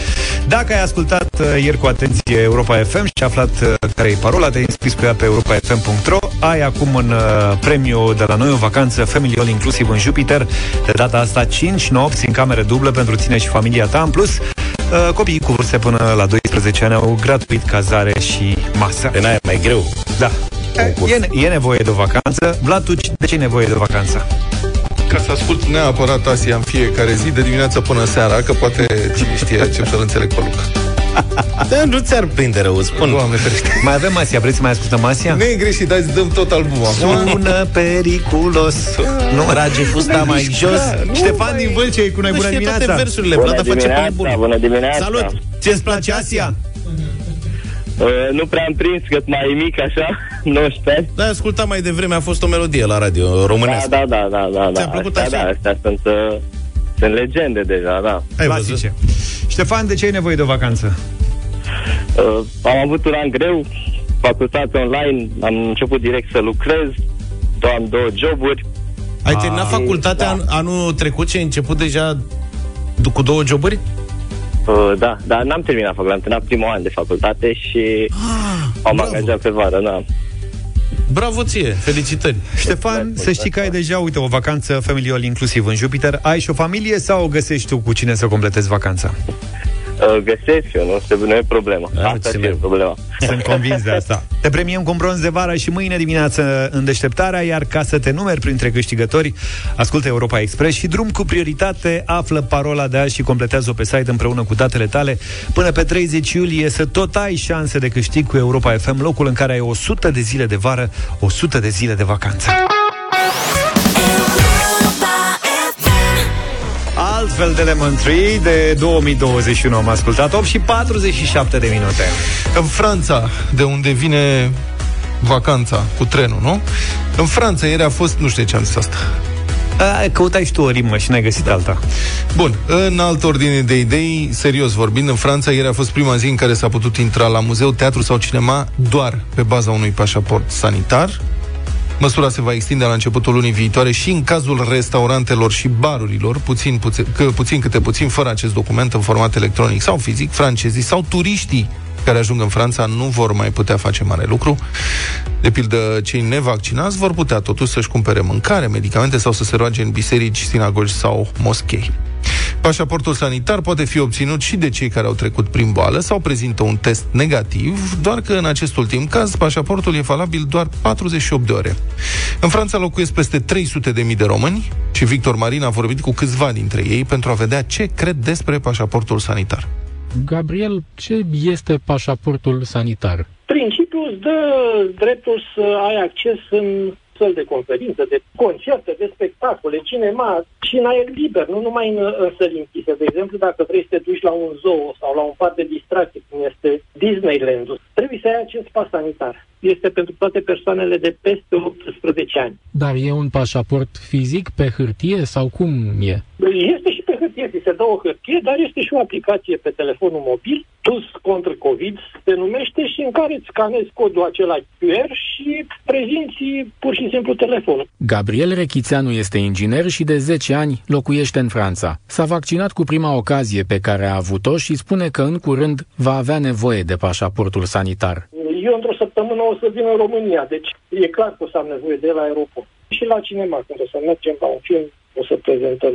Dacă ai ascultat uh, ieri cu atenție Europa FM Și aflat uh, care e parola Te-ai înscris pe ea pe europafm.ro Ai acum un uh, premiu de la noi O vacanță Family All inclusiv în Jupiter De data asta 5 nopți în cameră dublă Pentru tine și familia ta În plus Uh, copiii cu vârste până la 12 ani au gratuit cazare și masă. Pe n-aia e mai greu. Da. E, ne- e nevoie de o vacanță. Vlad, tu de ce e nevoie de o vacanță? Ca să ascult neapărat Asia în fiecare zi, de dimineața până seara, că poate cine știe ce să-l înțeleg pe Luca. Da, nu ți-ar prinde rău, spun. Doamne ferește. Mai avem Asia, vreți să mai ascultăm Asia? Nu e greșit, hai să dăm tot albumul acum. Sună periculos Nu, Trage fusta mai jos. Ștefan din Vâlcea e cu noi, Nu bună știe toate dimineața versurile, Vlad face pe nebune. bună dimineața. Salut! Ce-ți place Asia? Uh, nu prea am prins, că mai mic așa, 19 ani. Da, ascultam mai devreme, a fost o melodie la radio Da, românească. da, da, da, da. da. Ți-a plăcut astea, așa? Da, astea sunt, uh, sunt legende deja, da. Ai văzut? Clasice. Ștefan, de ce ai nevoie de o vacanță? Uh, am avut un an greu, facultate online, am început direct să lucrez, două, am două joburi. Ai terminat facultatea da. an, anul trecut și ai început deja du- cu două joburi? Uh, da, dar n-am terminat facultate, am terminat primul an de facultate și am bravo. angajat pe vară, da. Bravo ție, felicitări. Ștefan, să știi că ai deja, uite, o vacanță family all inclusiv în Jupiter. Ai și o familie sau o găsești tu cu cine să completezi vacanța? Uh, găsesc eu, nu, se, nu e problema. Da, Asta ce și e mai- problema. Sunt convins de asta. Te premiem cu un bronz de vară și mâine dimineață în deșteptarea, iar ca să te numeri printre câștigători, ascultă Europa Express și drum cu prioritate, află parola de azi și completează-o pe site împreună cu datele tale. Până pe 30 iulie să tot ai șanse de câștig cu Europa FM, locul în care ai 100 de zile de vară, 100 de zile de vacanță. Altfel de Lemon Tree de 2021 am ascultat 8 și 47 de minute. În Franța, de unde vine vacanța cu trenul, nu? În Franța ieri a fost, nu știu de ce am zis asta. A, căutai și tu o rimă și n-ai găsit alta. Bun, în altă ordine de idei, serios vorbind, în Franța ieri a fost prima zi în care s-a putut intra la muzeu, teatru sau cinema doar pe baza unui pașaport sanitar. Măsura se va extinde la începutul lunii viitoare și în cazul restaurantelor și barurilor, puțin, puțin, că, puțin câte puțin, fără acest document în format electronic sau fizic, francezii sau turiștii care ajung în Franța nu vor mai putea face mare lucru. De pildă, cei nevaccinați vor putea totuși să-și cumpere mâncare, medicamente sau să se roage în biserici, sinagogi sau moschei. Pașaportul sanitar poate fi obținut și de cei care au trecut prin boală sau prezintă un test negativ, doar că în acest ultim caz pașaportul e valabil doar 48 de ore. În Franța locuiesc peste 300 de mii de români și Victor Marin a vorbit cu câțiva dintre ei pentru a vedea ce cred despre pașaportul sanitar. Gabriel, ce este pașaportul sanitar? Principiul îți dă dreptul să ai acces în săl de conferință, de concerte, de spectacole, cinema și în aer liber, nu numai în, în săli închise. De exemplu, dacă vrei să te duci la un zoo sau la un parc de distracție, cum este Disneyland, trebuie să ai acest pas sanitar. Este pentru toate persoanele de peste 18 ani. Dar e un pașaport fizic pe hârtie sau cum e? Este și pe hârtie, ți se dă o hârtie, dar este și o aplicație pe telefonul mobil, TUS contra COVID se numește și în care îți scanezi codul acela QR și prezinți pur și simplu telefonul. Gabriel Rechițeanu este inginer și de 10 ani locuiește în Franța. S-a vaccinat cu prima ocazie pe care a avut-o și spune că în curând va avea nevoie de pașaportul sanitar. Eu într-o săptămână o să vin în România, deci e clar că o să am nevoie de el la aeroport. Și la cinema, când o să mergem la un film, o să prezentăm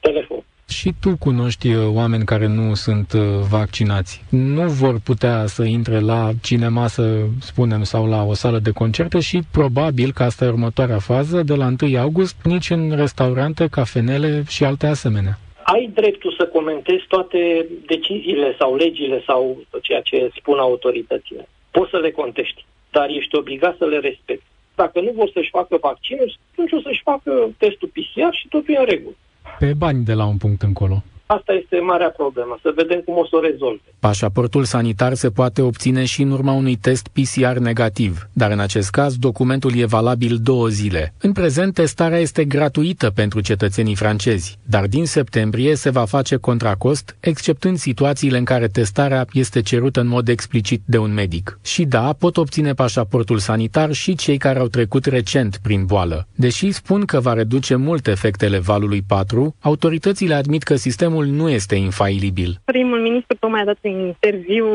telefon. Și tu cunoști uh, oameni care nu sunt uh, vaccinați. Nu vor putea să intre la cinema, să spunem, sau la o sală de concerte și probabil că asta e următoarea fază, de la 1 august, nici în restaurante, cafenele și alte asemenea. Ai dreptul să comentezi toate deciziile sau legile sau ceea ce spun autoritățile. Poți să le contești, dar ești obligat să le respecti. Dacă nu vor să-și facă vaccinul, atunci o să-și facă testul PCR și totul e în regulă pe bani de la un punct încolo. Asta este marea problemă, să vedem cum o să o rezolve. Pașaportul sanitar se poate obține și în urma unui test PCR negativ, dar în acest caz documentul e valabil două zile. În prezent, testarea este gratuită pentru cetățenii francezi, dar din septembrie se va face contra cost, exceptând situațiile în care testarea este cerută în mod explicit de un medic. Și da, pot obține pașaportul sanitar și cei care au trecut recent prin boală. Deși spun că va reduce mult efectele valului 4, autoritățile admit că sistemul sistemul nu este infailibil. Primul ministru tocmai a dat un interviu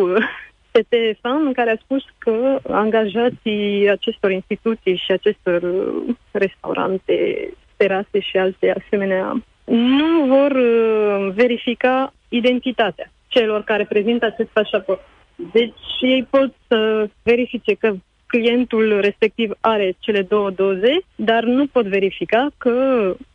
pe TF1 în care a spus că angajații acestor instituții și acestor restaurante, terase și alte asemenea nu vor uh, verifica identitatea celor care prezintă acest pașaport. Deci ei pot să verifice că clientul respectiv are cele două doze, dar nu pot verifica că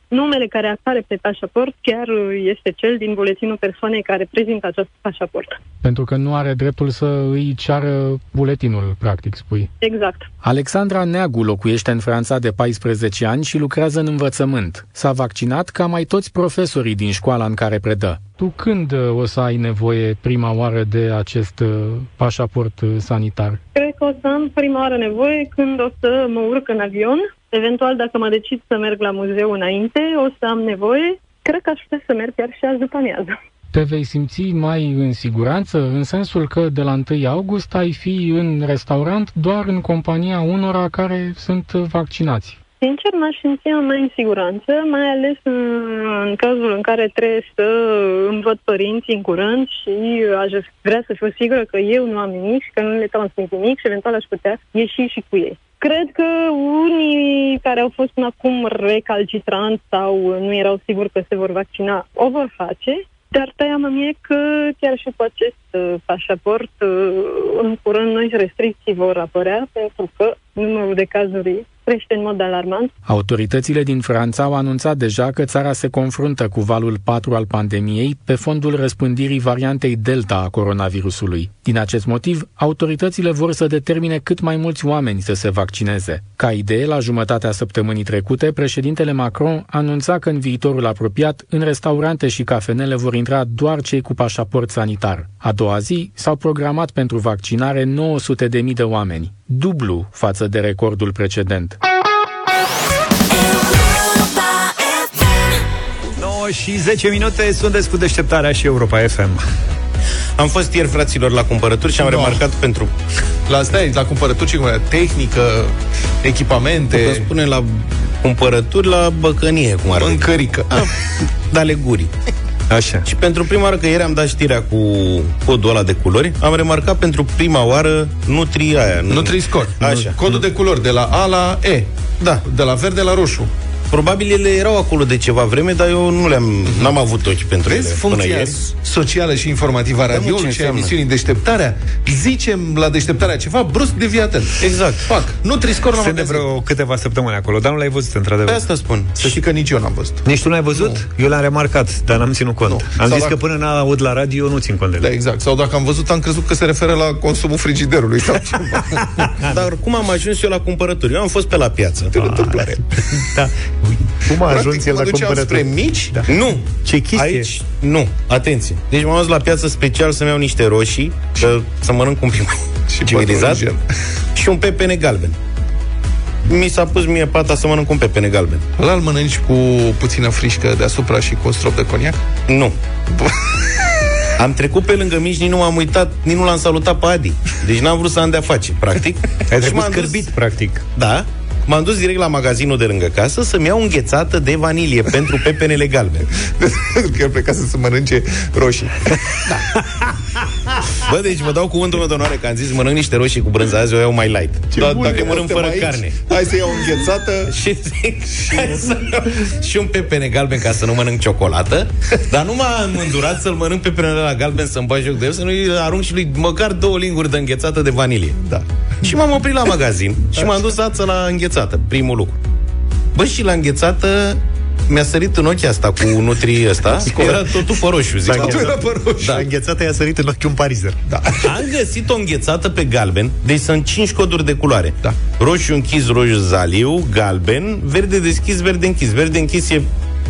numele care apare pe pașaport chiar este cel din buletinul persoanei care prezintă acest pașaport. Pentru că nu are dreptul să îi ceară buletinul, practic, spui. Exact. Alexandra Neagu locuiește în Franța de 14 ani și lucrează în învățământ. S-a vaccinat ca mai toți profesorii din școala în care predă. Tu când uh, o să ai nevoie prima oară de acest uh, pașaport uh, sanitar? Cred că o să am prima oară nevoie când o să mă urc în avion Eventual, dacă mă decid să merg la muzeu înainte, o să am nevoie. Cred că aș putea să merg chiar și azi după amiază. Te vei simți mai în siguranță, în sensul că de la 1 august ai fi în restaurant doar în compania unora care sunt vaccinați. Sincer, m-aș simți mai în siguranță, mai ales în, în cazul în care trebuie să îmi văd părinții în curând și aș vrea să fiu sigură că eu nu am nimic și că nu le transmit nimic și eventual aș putea ieși și cu ei. Cred că unii care au fost până acum recalcitranți sau nu erau siguri că se vor vaccina, o vor face, dar teama mie că chiar și cu acest uh, pașaport, uh, în curând noi restricții vor apărea, pentru că numărul de cazuri crește în mod alarmant. Autoritățile din Franța au anunțat deja că țara se confruntă cu valul 4 al pandemiei pe fondul răspândirii variantei Delta a coronavirusului. Din acest motiv, autoritățile vor să determine cât mai mulți oameni să se vaccineze. Ca idee, la jumătatea săptămânii trecute, președintele Macron anunța că în viitorul apropiat, în restaurante și cafenele vor intra doar cei cu pașaport sanitar. A doua zi s-au programat pentru vaccinare 900.000 de oameni, dublu față de recordul precedent. 9 și 10 minute sunteți cu deșteptarea și Europa FM. Am fost ieri, fraților, la cumpărături și am no. remarcat pentru... La asta e, la cumpărături și tehnică, echipamente... Că spune la cumpărături, la băcănie, cum ar Mâncărică. Da, da legurii. Așa. Și pentru prima oară, că ieri am dat știrea cu codul ăla de culori, am remarcat pentru prima oară Nutri aia. Nutri Score. Așa. Codul de culori, de la A la E. Da. De la verde la roșu. Probabil ele erau acolo de ceva vreme, dar eu nu le-am, n-am avut ochi pentru Vezi ele până funcția ieri. socială și informativă a Da, mă, ce radioului și a înseamnă? emisiunii Deșteptarea. Zicem la Deșteptarea ceva, brusc devii atent. Exact. Fac. Nu triscor la Sunt de magazin. vreo câteva săptămâni acolo, dar nu l-ai văzut, Pe într-adevăr. asta spun. Să știi că nici eu n-am văzut. Nici tu n-ai văzut? Eu l-am remarcat, dar n-am ținut cont. Nu. Am Sau zis dacă- că până n-aud la radio, nu țin cont de Da, ele. exact. Sau dacă am văzut, am crezut că se referă la consumul frigiderului sau ceva. Dar cum am ajuns eu la cumpărături? Eu am fost pe la piață. De întâmplare. Da. Cum a ajuns Practic, el mă la duceam cumpărături? spre mici, Da. Nu. Ce chestie? Aici, nu. Atenție. Deci m-am dus la piață special să-mi iau niște roșii, că, să mănânc un pic mai Și civilizat, pătrunjel. și un pepene galben. Mi s-a pus mie pata să mănânc un pepene galben. Ăla îl mănânci cu puțină frișcă deasupra și cu un strop de coniac? Nu. Am trecut pe lângă mici, nici nu m-am uitat, nici nu l-am salutat pe Adi. Deci n-am vrut să am de-a face, practic. Ai Și trecut m-am dus- scârbit, practic. Da. M-am dus direct la magazinul de lângă casă să-mi iau înghețată de vanilie pentru pepenele galbene. că el plecase să mănânce roșii. Bă, deci vă dau cuvântul meu de onoare că am zis mănânc niște roșii cu brânză azi, o iau mai light. Dar bun dacă e, mănânc suntem fără aici. carne. Hai să iau o înghețată. Și zic, hai să iau și un pepene galben ca să nu mănânc ciocolată, dar nu m-am îndurat să-l mănânc pepenele la galben, să-mi bagi joc de el, să nu-i arunc și lui măcar două linguri de înghețată de vanilie. Da. Și m-am oprit la magazin și m-am dus ață la înghețată, primul lucru. Bă, și la înghețată mi-a sărit în ochii asta cu nutri ăsta. Era totul pe roșu, zic. Totul era pe roșu. Da. Înghețata i-a sărit în ochi un parizer. Da. Am găsit o înghețată pe galben, deci sunt 5 coduri de culoare. Da. Roșu închis, roșu zaliu, galben, verde deschis, verde închis. Verde închis e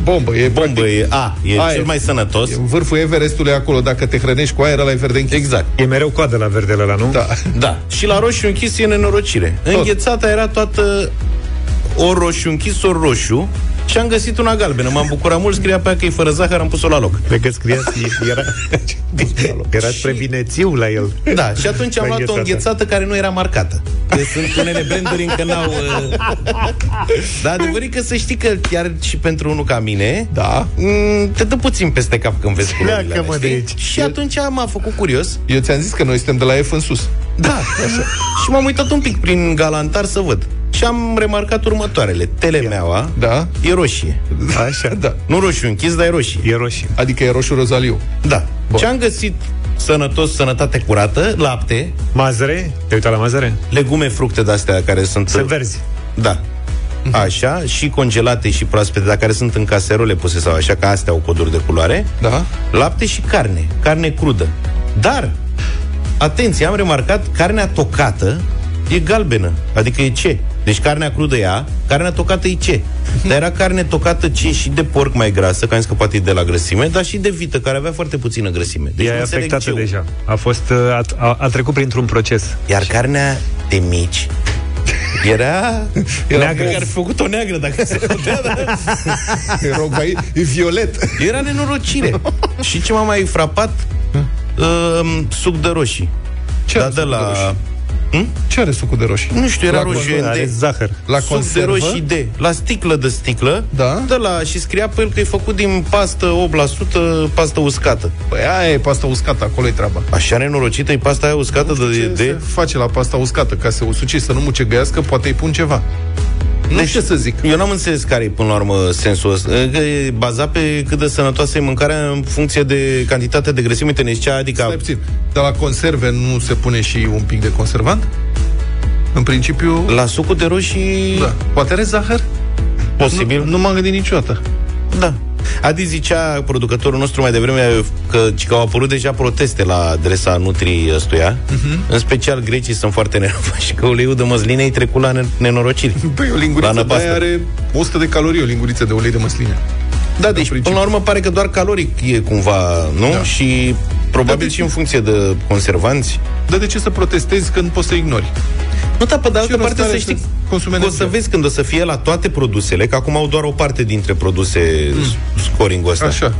Bombă, e bombă, e A, e Aia cel e. mai sănătos. E vârful Everestului acolo, dacă te hrănești cu aer, ăla e verde închis. Exact. E mereu coadă la verdele ăla, nu? Da. Da. Și la roșu închis e nenorocire. Tot. Înghețata era toată o roșu închis, o roșu și am găsit una galbenă. M-am bucurat mult, scria pe ea că e fără zahăr, am pus-o la loc. Cred că scria, era, era spre vinețiu la el. Da, și atunci am La luat o înghețată. înghețată care nu era marcată. Că sunt unele branduri încă n-au... Uh... Dar adevărat că să știi că chiar și pentru unul ca mine, Da. m, te dă puțin peste cap când vezi culorile Pleacă, alea, mă, de știi? aici. Și atunci m-a făcut curios. Eu ți-am zis că noi suntem de la F în sus. Da, așa. Și m-am uitat un pic prin galantar să văd. Și am remarcat următoarele. Telemeaua Da? e roșie. Așa. Da. Nu roșu închis, dar e roșie. E roșie. Adică e roșu rozaliu. Da. Bun. Și am găsit sănătos, sănătate curată, lapte, Mazăre? Te-ai uitat la mazăre? legume, fructe de-astea care sunt... Sunt verzi. Da. Așa, și congelate și proaspete, dar care sunt în caserole puse sau așa, că astea au coduri de culoare. Da? Lapte și carne, carne crudă. Dar, atenție, am remarcat, carnea tocată e galbenă, adică e ce? Deci carnea crudă e A, carnea tocată e ce? Dar era carne tocată ce și de porc mai grasă, că am zis că poate e de la grăsime, dar și de vită, care avea foarte puțină grăsime. Deci Ea nu e înțeleg afectată ce- deja. A fost, uh, a, a, a trecut printr-un proces. Iar carnea de mici era... Era Neagră. Care ar fi făcut-o neagră, dacă se putea, dar... E, rog, mai, e violet. Era nenorocire. și ce m-a mai frapat? Uh, suc de roșii. Ce da, are de sucul de la... roșii? Hm? Ce are sucul de roșii? Nu știu, era La roșie conservă? Are de zahăr. La suc conservă? de roșii de la sticlă de sticlă Da. de la, și scria pe el că e făcut din pastă 8% pastă uscată Păi aia e pasta uscată, acolo e treaba. așa nenorocită e pasta aia uscată Nu știu de, ce de... se face la pasta uscată, ca să usuci, să nu mucegăiască, poate îi pun ceva. Nu Deci- știu ce să zic. Eu n-am înțeles care e până la urmă sensul ăsta. Că e bazat pe cât de sănătoasă e mâncarea în funcție de cantitatea de grăsime. Uite, ne zicea, adică Stai puțin. Dar la conserve nu se pune și un pic de conservant? În principiu... la sucul de roșii... Da. Poate are zahăr? Posibil. Nu, nu m-am gândit niciodată. Da. Adi zicea producătorul nostru mai devreme că, că au apărut deja proteste la adresa nutrii ăstuia. Uh-huh. În special grecii sunt foarte nervoși că uleiul de măsline îi trecut la nen- nenorociri. Păi o La linguriță de năpastă. aia are 100 de calorii, o linguriță de ulei de măsline. Da, deci principiu. până la urmă pare că doar caloric e cumva, nu? Da. Și probabil Da, de și ce? în funcție de conservanți. Dar de ce să protestezi când poți să ignori? Nu, dar pe de altă rost parte are să să știi consume că o să energie? vezi când o să fie la toate produsele, că acum au doar o parte dintre produse mm. scoring-ul ăsta. Așa.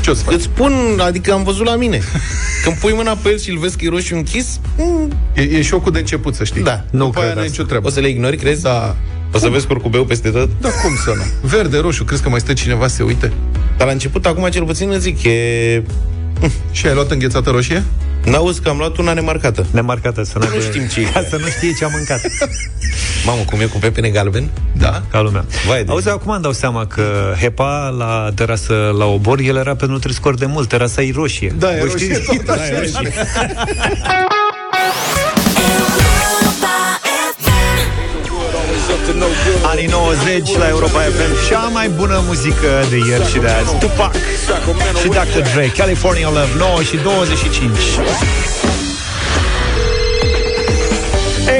Ce o să faci? Îți spun, adică am văzut la mine. Când pui mâna pe el și îl vezi că e roșu închis, mm, E, e șocul de început, să știi. Da. Nu Nu După aia cred n-ai asta. nicio treabă. o să le ignori, crezi? Da. O să vezi curcubeu peste tot? Da, cum să nu? Verde, roșu, crezi că mai stă cineva să se uite? Dar la început, acum cel puțin îți zic, e... Și ai luat înghețată roșie? N-auzi că am luat una nemarcată. Nemarcată, să Nu știm ce e. Ca să nu știe ce a mâncat. Mamă, cum e cu pepene galben? Da. Ca lumea. Vai de- Auzi, acum îmi dau seama că Hepa la terasă la obor, el era pe Nutri-Score de mult, terasa e roșie. Da, e Vă roșie, știți? tot așa. Da, e roșie. Anii 90 la Europa FM Cea mai bună muzică de ieri și de azi. Tupac și Dr. Dre California Love 9 și 25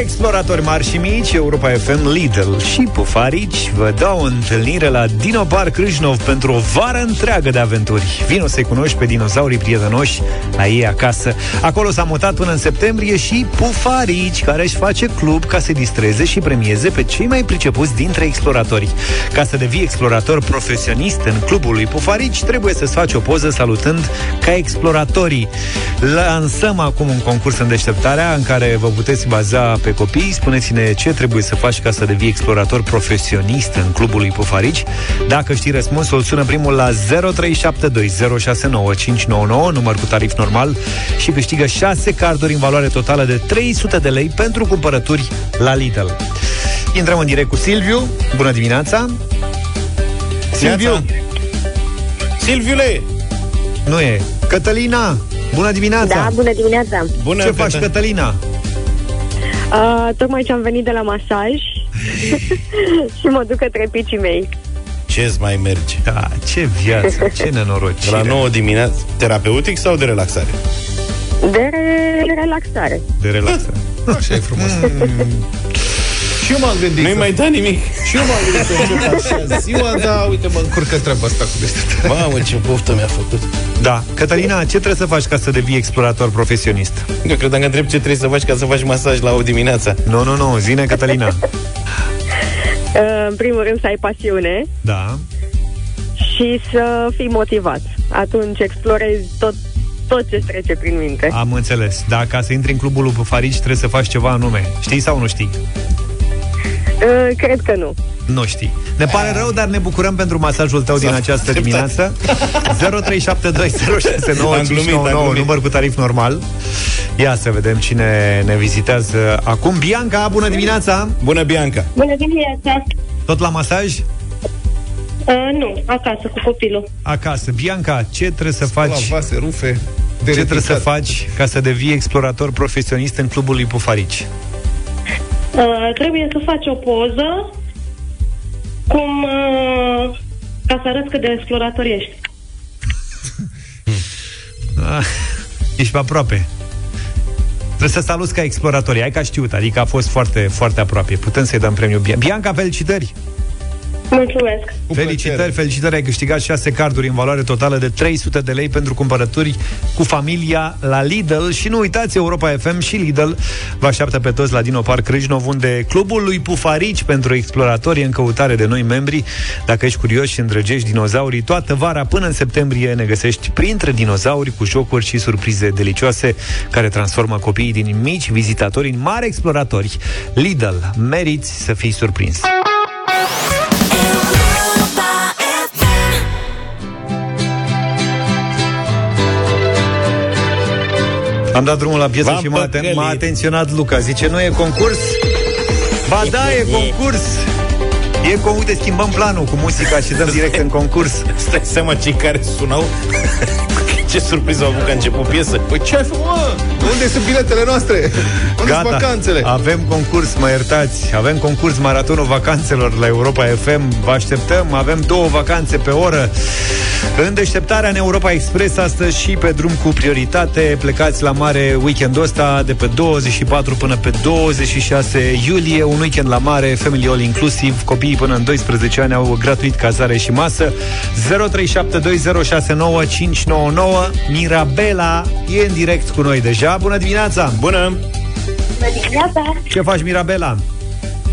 Exploratori mari și mici, Europa FM, Lidl și Pufarici vă dau o întâlnire la Dino Park Râșnov pentru o vară întreagă de aventuri. Vino să-i cunoști pe dinozaurii prietenoși la ei acasă. Acolo s-a mutat până în septembrie și Pufarici, care își face club ca să distreze și premieze pe cei mai pricepuți dintre exploratori. Ca să devii explorator profesionist în clubul lui Pufarici, trebuie să-ți faci o poză salutând ca exploratorii. Lansăm acum un concurs în deșteptarea în care vă puteți baza pe copii. Spuneți-ne ce trebuie să faci ca să devii explorator profesionist în clubul lui Pufarici. Dacă știi răspunsul, sună primul la 0372069599, număr cu tarif normal și câștigă 6 carduri în valoare totală de 300 de lei pentru cumpărături la Lidl. Intrăm în direct cu Silviu. Bună dimineața! Silviu! Silviule! Nu e. Cătălina! Bună dimineața! Da, bună dimineața. Bună, Ce faci, Cătălina? Uh, tocmai ce am venit de la masaj și mă duc către picii mei. Ce-ți mai merge? Da, ce viață, ce nenorocire. La 9 dimineața, terapeutic sau de relaxare? De re- relaxare. De relaxare. Așa e frumos. Și eu m-am gândit Nu-i să- mai da nimic. Și eu m-am gândit să încep așa ziua, dar uite, mă încurcă treaba asta cu deșteptarea. Mamă, ce poftă mi-a făcut. Da. Cătălina, ce trebuie să faci ca să devii explorator profesionist? Eu credeam că întreb ce trebuie să faci ca să faci masaj la o dimineața. Nu, nu, nu, zine, Cătălina. Uh, în primul rând să ai pasiune Da. și să fii motivat. Atunci explorezi tot, tot ce trece prin minte. Am înțeles. Da, ca să intri în clubul lui Pufarici trebuie să faci ceva anume. Știi sau nu știi? Uh, cred că nu. Nu știi. Ne pare rău, dar ne bucurăm pentru masajul tău din această așteptat. dimineață. 0372069599, Am glumit, am glumit. număr cu tarif normal. Ia să vedem cine ne vizitează acum. Bianca, bună dimineața! Bună, Bianca! Bună dimineața! Da. Tot la masaj? Uh, nu, acasă cu copilul. Acasă. Bianca, ce trebuie să faci? La vase, rufe, Ce trebuie să dereticat. faci ca să devii explorator profesionist în clubul lui Pufarici? Uh, trebuie să faci o poză cum uh, ca să arăți cât de explorator ești. Ah, ești pe aproape. Trebuie să saluți ca exploratorii. Ai ca știut, adică a fost foarte, foarte aproape. Putem să-i dăm premiul Bianca. Bianca, felicitări! Mulțumesc! Cu felicitări, plăcere. felicitări, ai câștigat 6 carduri în valoare totală de 300 de lei pentru cumpărături cu familia la Lidl și nu uitați, Europa FM și Lidl vă așteaptă pe toți la Dino Park Râșnov, unde clubul lui Pufarici pentru exploratori e în căutare de noi membri. Dacă ești curios și îndrăgești dinozaurii, toată vara până în septembrie ne găsești printre dinozauri cu jocuri și surprize delicioase care transformă copiii din mici vizitatori în mari exploratori. Lidl, meriți să fii surprins. Am dat drumul la piesă V-am și m-a, aten- păcălit. m-a atenționat Luca. Zice, nu e concurs? Ba da, e concurs! E con... Uite, schimbăm planul cu muzica și dăm direct în concurs. Stai seama cei care sunau Ce surpriză au avut că a început piesă Păi ce ai făcut, mă? Unde sunt biletele noastre? Unde sunt vacanțele? Avem concurs, mă iertați. Avem concurs maratonul vacanțelor la Europa FM. Vă așteptăm. Avem două vacanțe pe oră. În deșteptarea în Europa Express astăzi și pe drum cu prioritate. Plecați la mare weekendul ăsta de pe 24 până pe 26 iulie. Un weekend la mare, family all inclusiv. Copiii până în 12 ani au gratuit cazare și masă. 0372069599. Mirabela e în direct cu noi deja. Bună dimineața! Bună! Bună dimineața! Ce faci, Mirabela?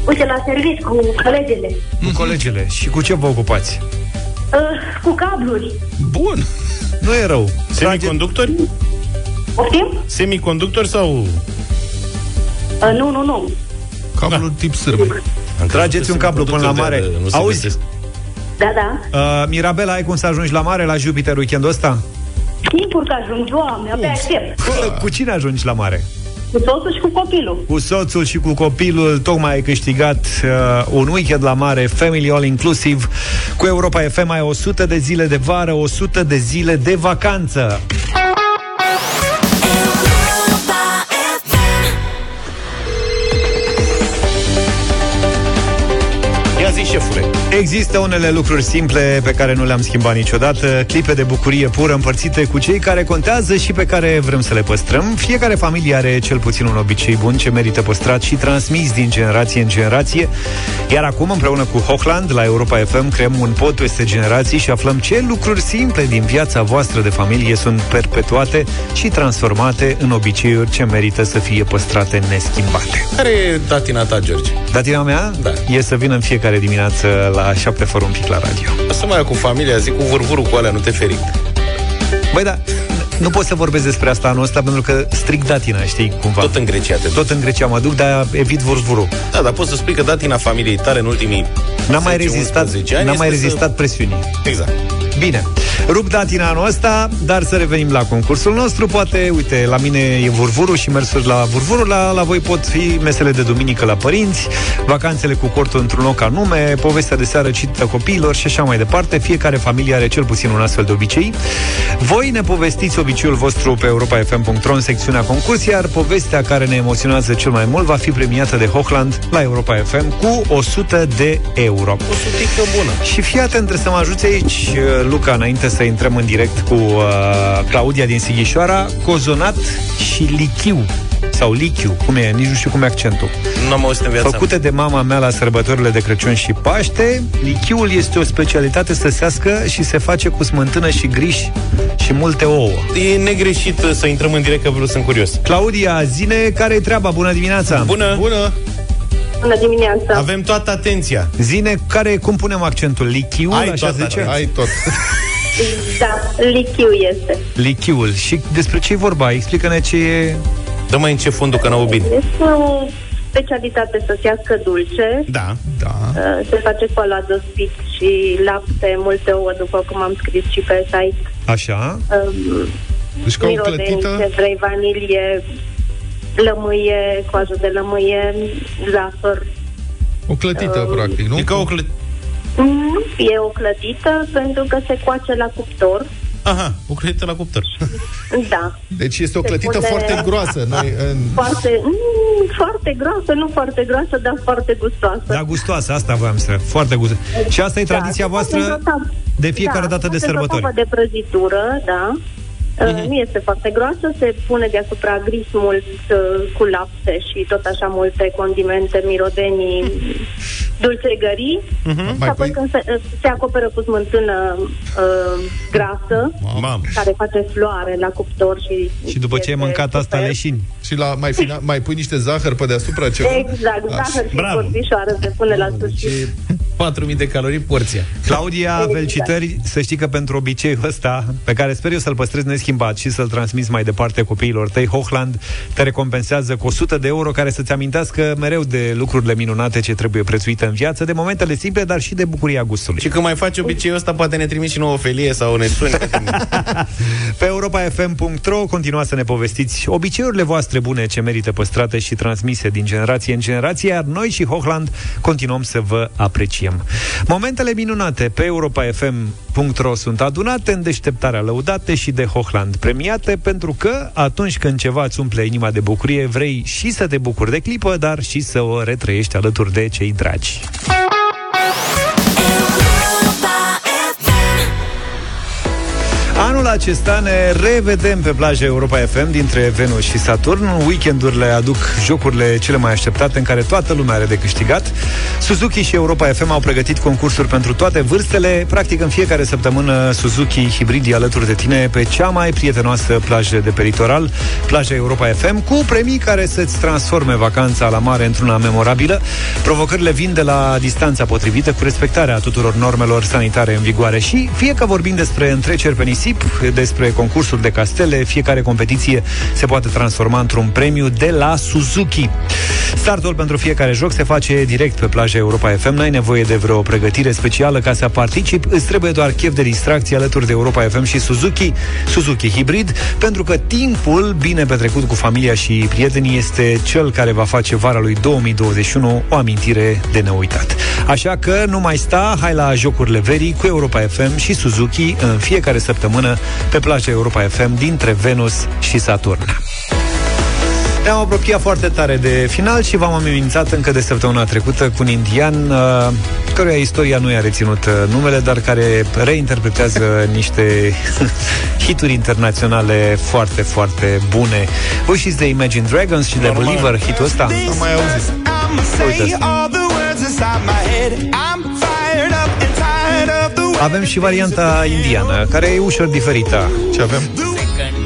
Uite, la serviciu cu colegele. Cu colegele. Și cu ce vă ocupați? Uh, cu cabluri. Bun! Nu e rău. Semiconductori? Poftim? Semiconductori sau... Uh, nu, nu, nu. Cablul tip sârb. Trageți un cablu până la mare. Nu se Auzi? găsesc. Da, da. Uh, Mirabela, ai cum să ajungi la mare, la Jupiter weekendul ăsta? Sigur că ajung, doamne, abia aștept. Cu cine ajungi la mare? Cu soțul și cu copilul. Cu soțul și cu copilul Tocmai ai câștigat uh, un weekend la mare Family All Inclusive Cu Europa FM ai 100 de zile de vară 100 de zile de vacanță Există unele lucruri simple pe care nu le-am schimbat niciodată, clipe de bucurie pură împărțite cu cei care contează și pe care vrem să le păstrăm. Fiecare familie are cel puțin un obicei bun ce merită păstrat și transmis din generație în generație. Iar acum, împreună cu Hochland, la Europa FM, creăm un pod peste generații și aflăm ce lucruri simple din viața voastră de familie sunt perpetuate și transformate în obiceiuri ce merită să fie păstrate neschimbate. Care e datina ta, George? Datina mea Da. e să vină în fiecare dimineață la 7 fără un pic la radio. Să mai ia cu familia, zic cu vârvurul cu alea, nu te feri. Băi, da, nu pot să vorbesc despre asta anul ăsta pentru că strict datina, știi, cumva. Tot în Grecia te duci. Tot în Grecia mă duc, dar evit vurvurul. Da, dar poți să spui că datina familiei tale în ultimii N-am mai 10-11 rezistat, ani n-am mai este rezistat presiunii. Exact. Bine, rup datina anul ăsta, dar să revenim la concursul nostru. Poate, uite, la mine e vurvurul și mersuri la vurvurul, la, la voi pot fi mesele de duminică la părinți, vacanțele cu cortul într-un loc anume, povestea de seară citită copiilor și așa mai departe. Fiecare familie are cel puțin un astfel de obicei. Voi ne povestiți obiceiul vostru pe europa.fm.ro în secțiunea concurs, iar povestea care ne emoționează cel mai mult va fi premiată de Hochland la Europa FM cu 100 de euro. O sutică bună. Și fii atent, trebuie să mă ajuți aici, uh, Luca, înainte să intrăm în direct cu uh, Claudia din Sighișoara, cozonat și lichiu sau lichiu, cum e, nici nu știu cum e accentul. Nu am auzit în viața Făcute de mama mea la sărbătorile de Crăciun și Paște, lichiul este o specialitate săsească și se face cu smântână și griș și multe ouă. mea. E negreșit uh, să intrăm în direct, că vreau sunt curios. Claudia, zine care e treaba? Bună dimineața! Bună! Bună! Bună dimineața. Avem toată atenția. Zine care, cum punem accentul? Lichiul, Ai așa toată, zice? ai tot. Da, lichiu este. Lichiul. Și despre ce e vorba? Explică-ne ce e... Dă mai în ce fundul, că n-au bine. Este o specialitate săsească dulce. Da. Da. Uh, Se face cu aladostit și lapte, multe ouă, după cum am scris și pe site. Așa? Um, Deci ca o mirodeni, clătită? ce vrei, vanilie, lămâie, coajă de lămâie, zahăr. O clătită, Uh, practic, nu? E ca o clătită. Nu e o clătită pentru că se coace la cuptor. Aha, o clătită la cuptor. Da. Deci este o Se clătită pune- foarte groasă. Noi, în... Foarte, mm, foarte groasă, nu foarte groasă, dar foarte gustoasă. Da, gustoasă, asta voiam să... Foarte gustoasă. Și asta e tradiția se face voastră într-o tavă- de fiecare da, dată de se face într-o sărbători. tavă de prăjitură, da. Uh, Nu este foarte groasă, se pune deasupra gris mult uh, cu lapte și tot așa multe condimente, mirodenii, dulcegării. Mhm. Și Mai apoi pui- când se, uh, se acoperă cu smântână uh, grasă, Mam. care face floare la cuptor și... Și după ce ai este mâncat asta super. leșini. Și la, mai, fina, mai pui niște zahăr pe deasupra ceva? Exact, zahăr și Bravo. cortișoară se pune la sfârșit. Ce 4.000 de calorii porția. Claudia, Exact. felicitări, să știi că pentru obiceiul ăsta, pe care sper eu să-l păstrez neschimbat și să-l transmiți mai departe copiilor tăi, Hochland te recompensează cu 100 de euro care să-ți amintească mereu de lucrurile minunate ce trebuie prețuite în viață, de momentele simple, dar și de bucuria gustului. Și când mai faci obiceiul ăsta, poate ne trimiți și nouă o felie sau ne suni. Pe europafm.ro continuați să ne povestiți obiceiurile voastre bune ce merită păstrate și transmise din generație în generație, iar noi și Hochland continuăm să vă apreciem. Momentele minunate pe europafm.ro sunt adunate în deșteptarea lăudate și de Hochland premiate pentru că atunci când ceva îți umple inima de bucurie, vrei și să te bucuri de clipă, dar și să o retrăiești alături de cei dragi. Acesta ne revedem pe plaja Europa FM dintre Venus și Saturn. Weekendurile aduc jocurile cele mai așteptate în care toată lumea are de câștigat. Suzuki și Europa FM au pregătit concursuri pentru toate vârstele. Practic în fiecare săptămână Suzuki hibridi alături de tine pe cea mai prietenoasă plajă de pe litoral, plaja Europa FM, cu premii care să-ți transforme vacanța la mare într-una memorabilă. Provocările vin de la distanța potrivită cu respectarea tuturor normelor sanitare în vigoare și fie că vorbim despre întreceri pe nisip, despre concursuri de castele. Fiecare competiție se poate transforma într-un premiu de la Suzuki. Startul pentru fiecare joc se face direct pe plaja Europa FM. N-ai nevoie de vreo pregătire specială ca să participi. Îți trebuie doar chef de distracție alături de Europa FM și Suzuki, Suzuki Hybrid, pentru că timpul bine petrecut cu familia și prietenii este cel care va face vara lui 2021 o amintire de neuitat. Așa că nu mai sta, hai la jocurile verii cu Europa FM și Suzuki în fiecare săptămână pe plaja Europa FM dintre Venus și Saturn. Ne-am apropiat foarte tare de final și v-am amenințat încă de săptămâna trecută cu un indian uh, căruia istoria nu i-a reținut uh, numele, dar care reinterpretează niște hituri internaționale foarte, foarte bune. Voi știți de Imagine Dragons și de Normal. Believer, hitul ăsta? Am mai auzit. Uite Avem și varianta indiană, care e ușor diferită. Ce avem?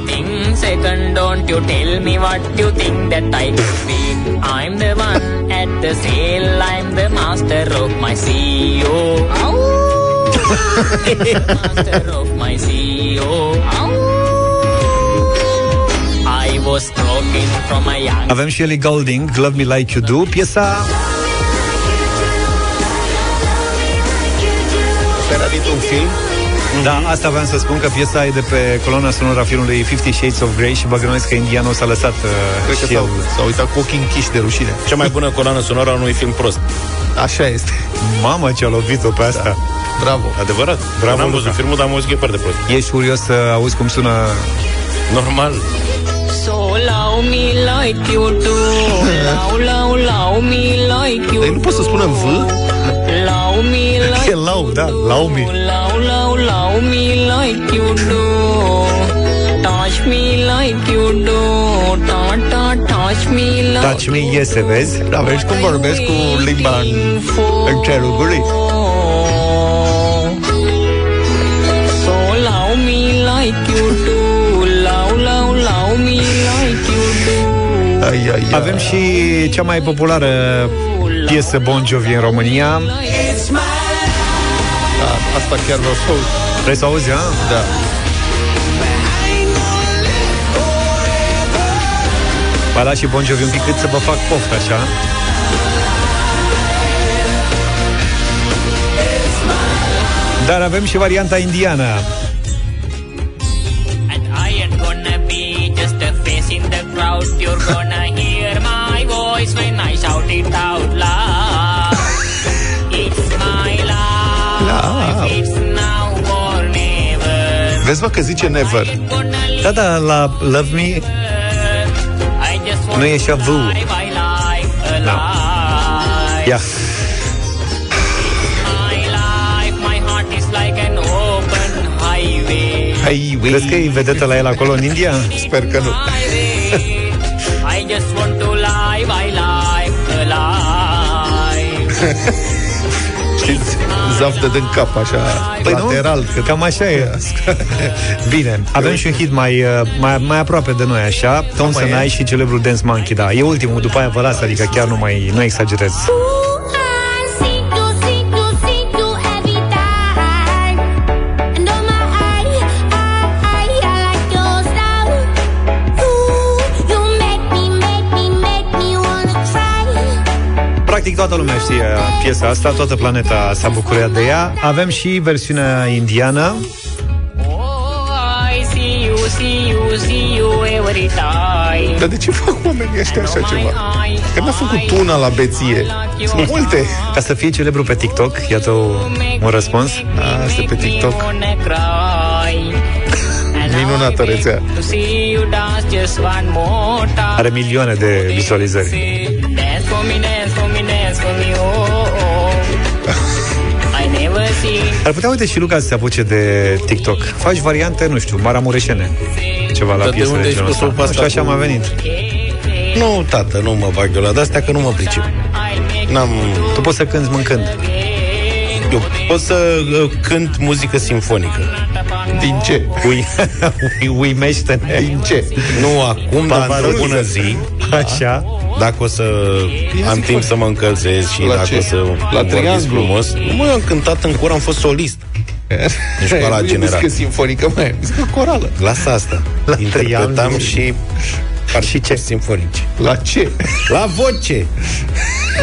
Thing second, don't you tell me what you think that I could be. I'm the one at the sale, I'm the master of my CEO. master of my CEO. I was broken from a young Avem și Ellie Goulding, Love Me Like You Do, piesa Era dintr-un film? Da, asta vreau să spun că piesa e de pe coloana sonoră a filmului Fifty Shades of Grey și băgănuiesc că indianul s-a lăsat uh, Cred că și s-au, el. s-au uitat cu ochii închiși de rușine. Cea mai bună coloană sonoră a unui film prost. Așa este. Mamă, ce-a lovit-o pe asta. Da. Bravo. Adevărat. Bravo, N-am Luca. văzut filmul, dar am auzit că e foarte prost. Ești curios să auzi cum sună Normal. So love me like you do Love, love, love me like you Dar nu poți să spună V? Love me like E lau, da, lau mi Love, love, love me like you do Touch me like you do Ta, ta, touch me like Touch me, iese, vezi? Da, vezi cum vorbesc cu limba în, în cerul gurii. So love me like you do Love, love, love me like you do Ai, ai, ai. Avem și cea mai populară piesă Bon Jovi în România Da, asta chiar vreau să aud. Vrei să auzi, a? Da. Mai las și Bon Jovi un pic cât să vă fac poftă, așa Dar avem și varianta indiană And I ain't gonna be just a face in the crowd. You're gonna hear my voice when I shout it out loud. It's my life. It's now or never. Vezi, mă, că zice never. Da, da, la Love Me I just want nu e și a V to live my life alive. Ia, My life, my heart is like an open highway. Hai, crezi că e vedetă la el acolo în India? Sper că nu. Știți, zaf de din cap, așa, Păi lateral. nu? Că... Cam așa e Bine, avem și un hit mai, uh, mai, mai aproape de noi așa Tom mai e? Senai și celebrul Dance Monkey Da, e ultimul, după aia vă las Adică chiar nu mai nu exagerez Practic toată lumea știe piesa asta Toată planeta s-a bucurat de ea Avem și versiunea indiană Oh, I see you, see you, see you every time. Dar de ce fac oamenii ăștia așa ceva? Că n-a făcut una la beție. Sunt multe. Ca să fie celebru pe TikTok Iată o, un răspuns Asta pe TikTok. Minunată rețea. To see you dance just one more time. Are milioane de vizualizări Dance for me, dance for me, dance for me, oh, oh. I never seen Ar putea, uite, și Luca să se apuce de TikTok Faci variante, nu știu, maramureșene Ceva la Dar de piesă unde de ai genul scos-o ăsta pe asta Și așa cu- m-a venit Nu, tată, nu mă bag eu la de-astea că nu mă pricep. N-am... Tu poți să cânti mâncând Eu pot să uh, cânt muzică simfonică. Din ce? Ui, ui, uimește-ne Din ce? Nu acum, dar Ba, într-o nu, bună nu. zi. Așa Dacă o să am timp să mă încălzesc și La dacă ce? o să La vorbesc trianglu? frumos. Nu, mă, eu am cântat în cor, am fost solist. În școala nu e generală. muzică sinfonică, mai e muzică corală. Lasă asta. La Interpretam triangul. și și ce simfonice. La ce? La voce.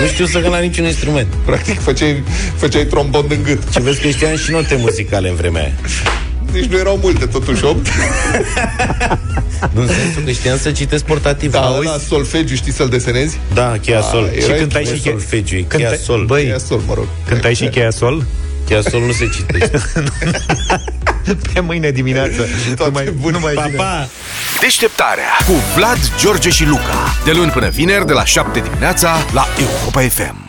nu știu să cânt la niciun instrument. Practic făceai, făceai trombon în gât. Și vezi că știam și note muzicale în vremea aia. Nici nu erau multe, totuși 8. În sensul că știam să citesc portativ. Da, Auzi? la solfegiu știi să-l desenezi? Da, cheia sol. era Și cântai cheia și sol. solfegiu, e Cântai- cheia sol. Băi, Cheia sol, mă rog. Cântai și cheia sol? Cheia sol nu se citește. Pe mâine dimineață. Nu mai, nu mai Pa, vine. pa! Deșteptarea cu Vlad, George și Luca. De luni până vineri, de la 7 dimineața, la Europa FM.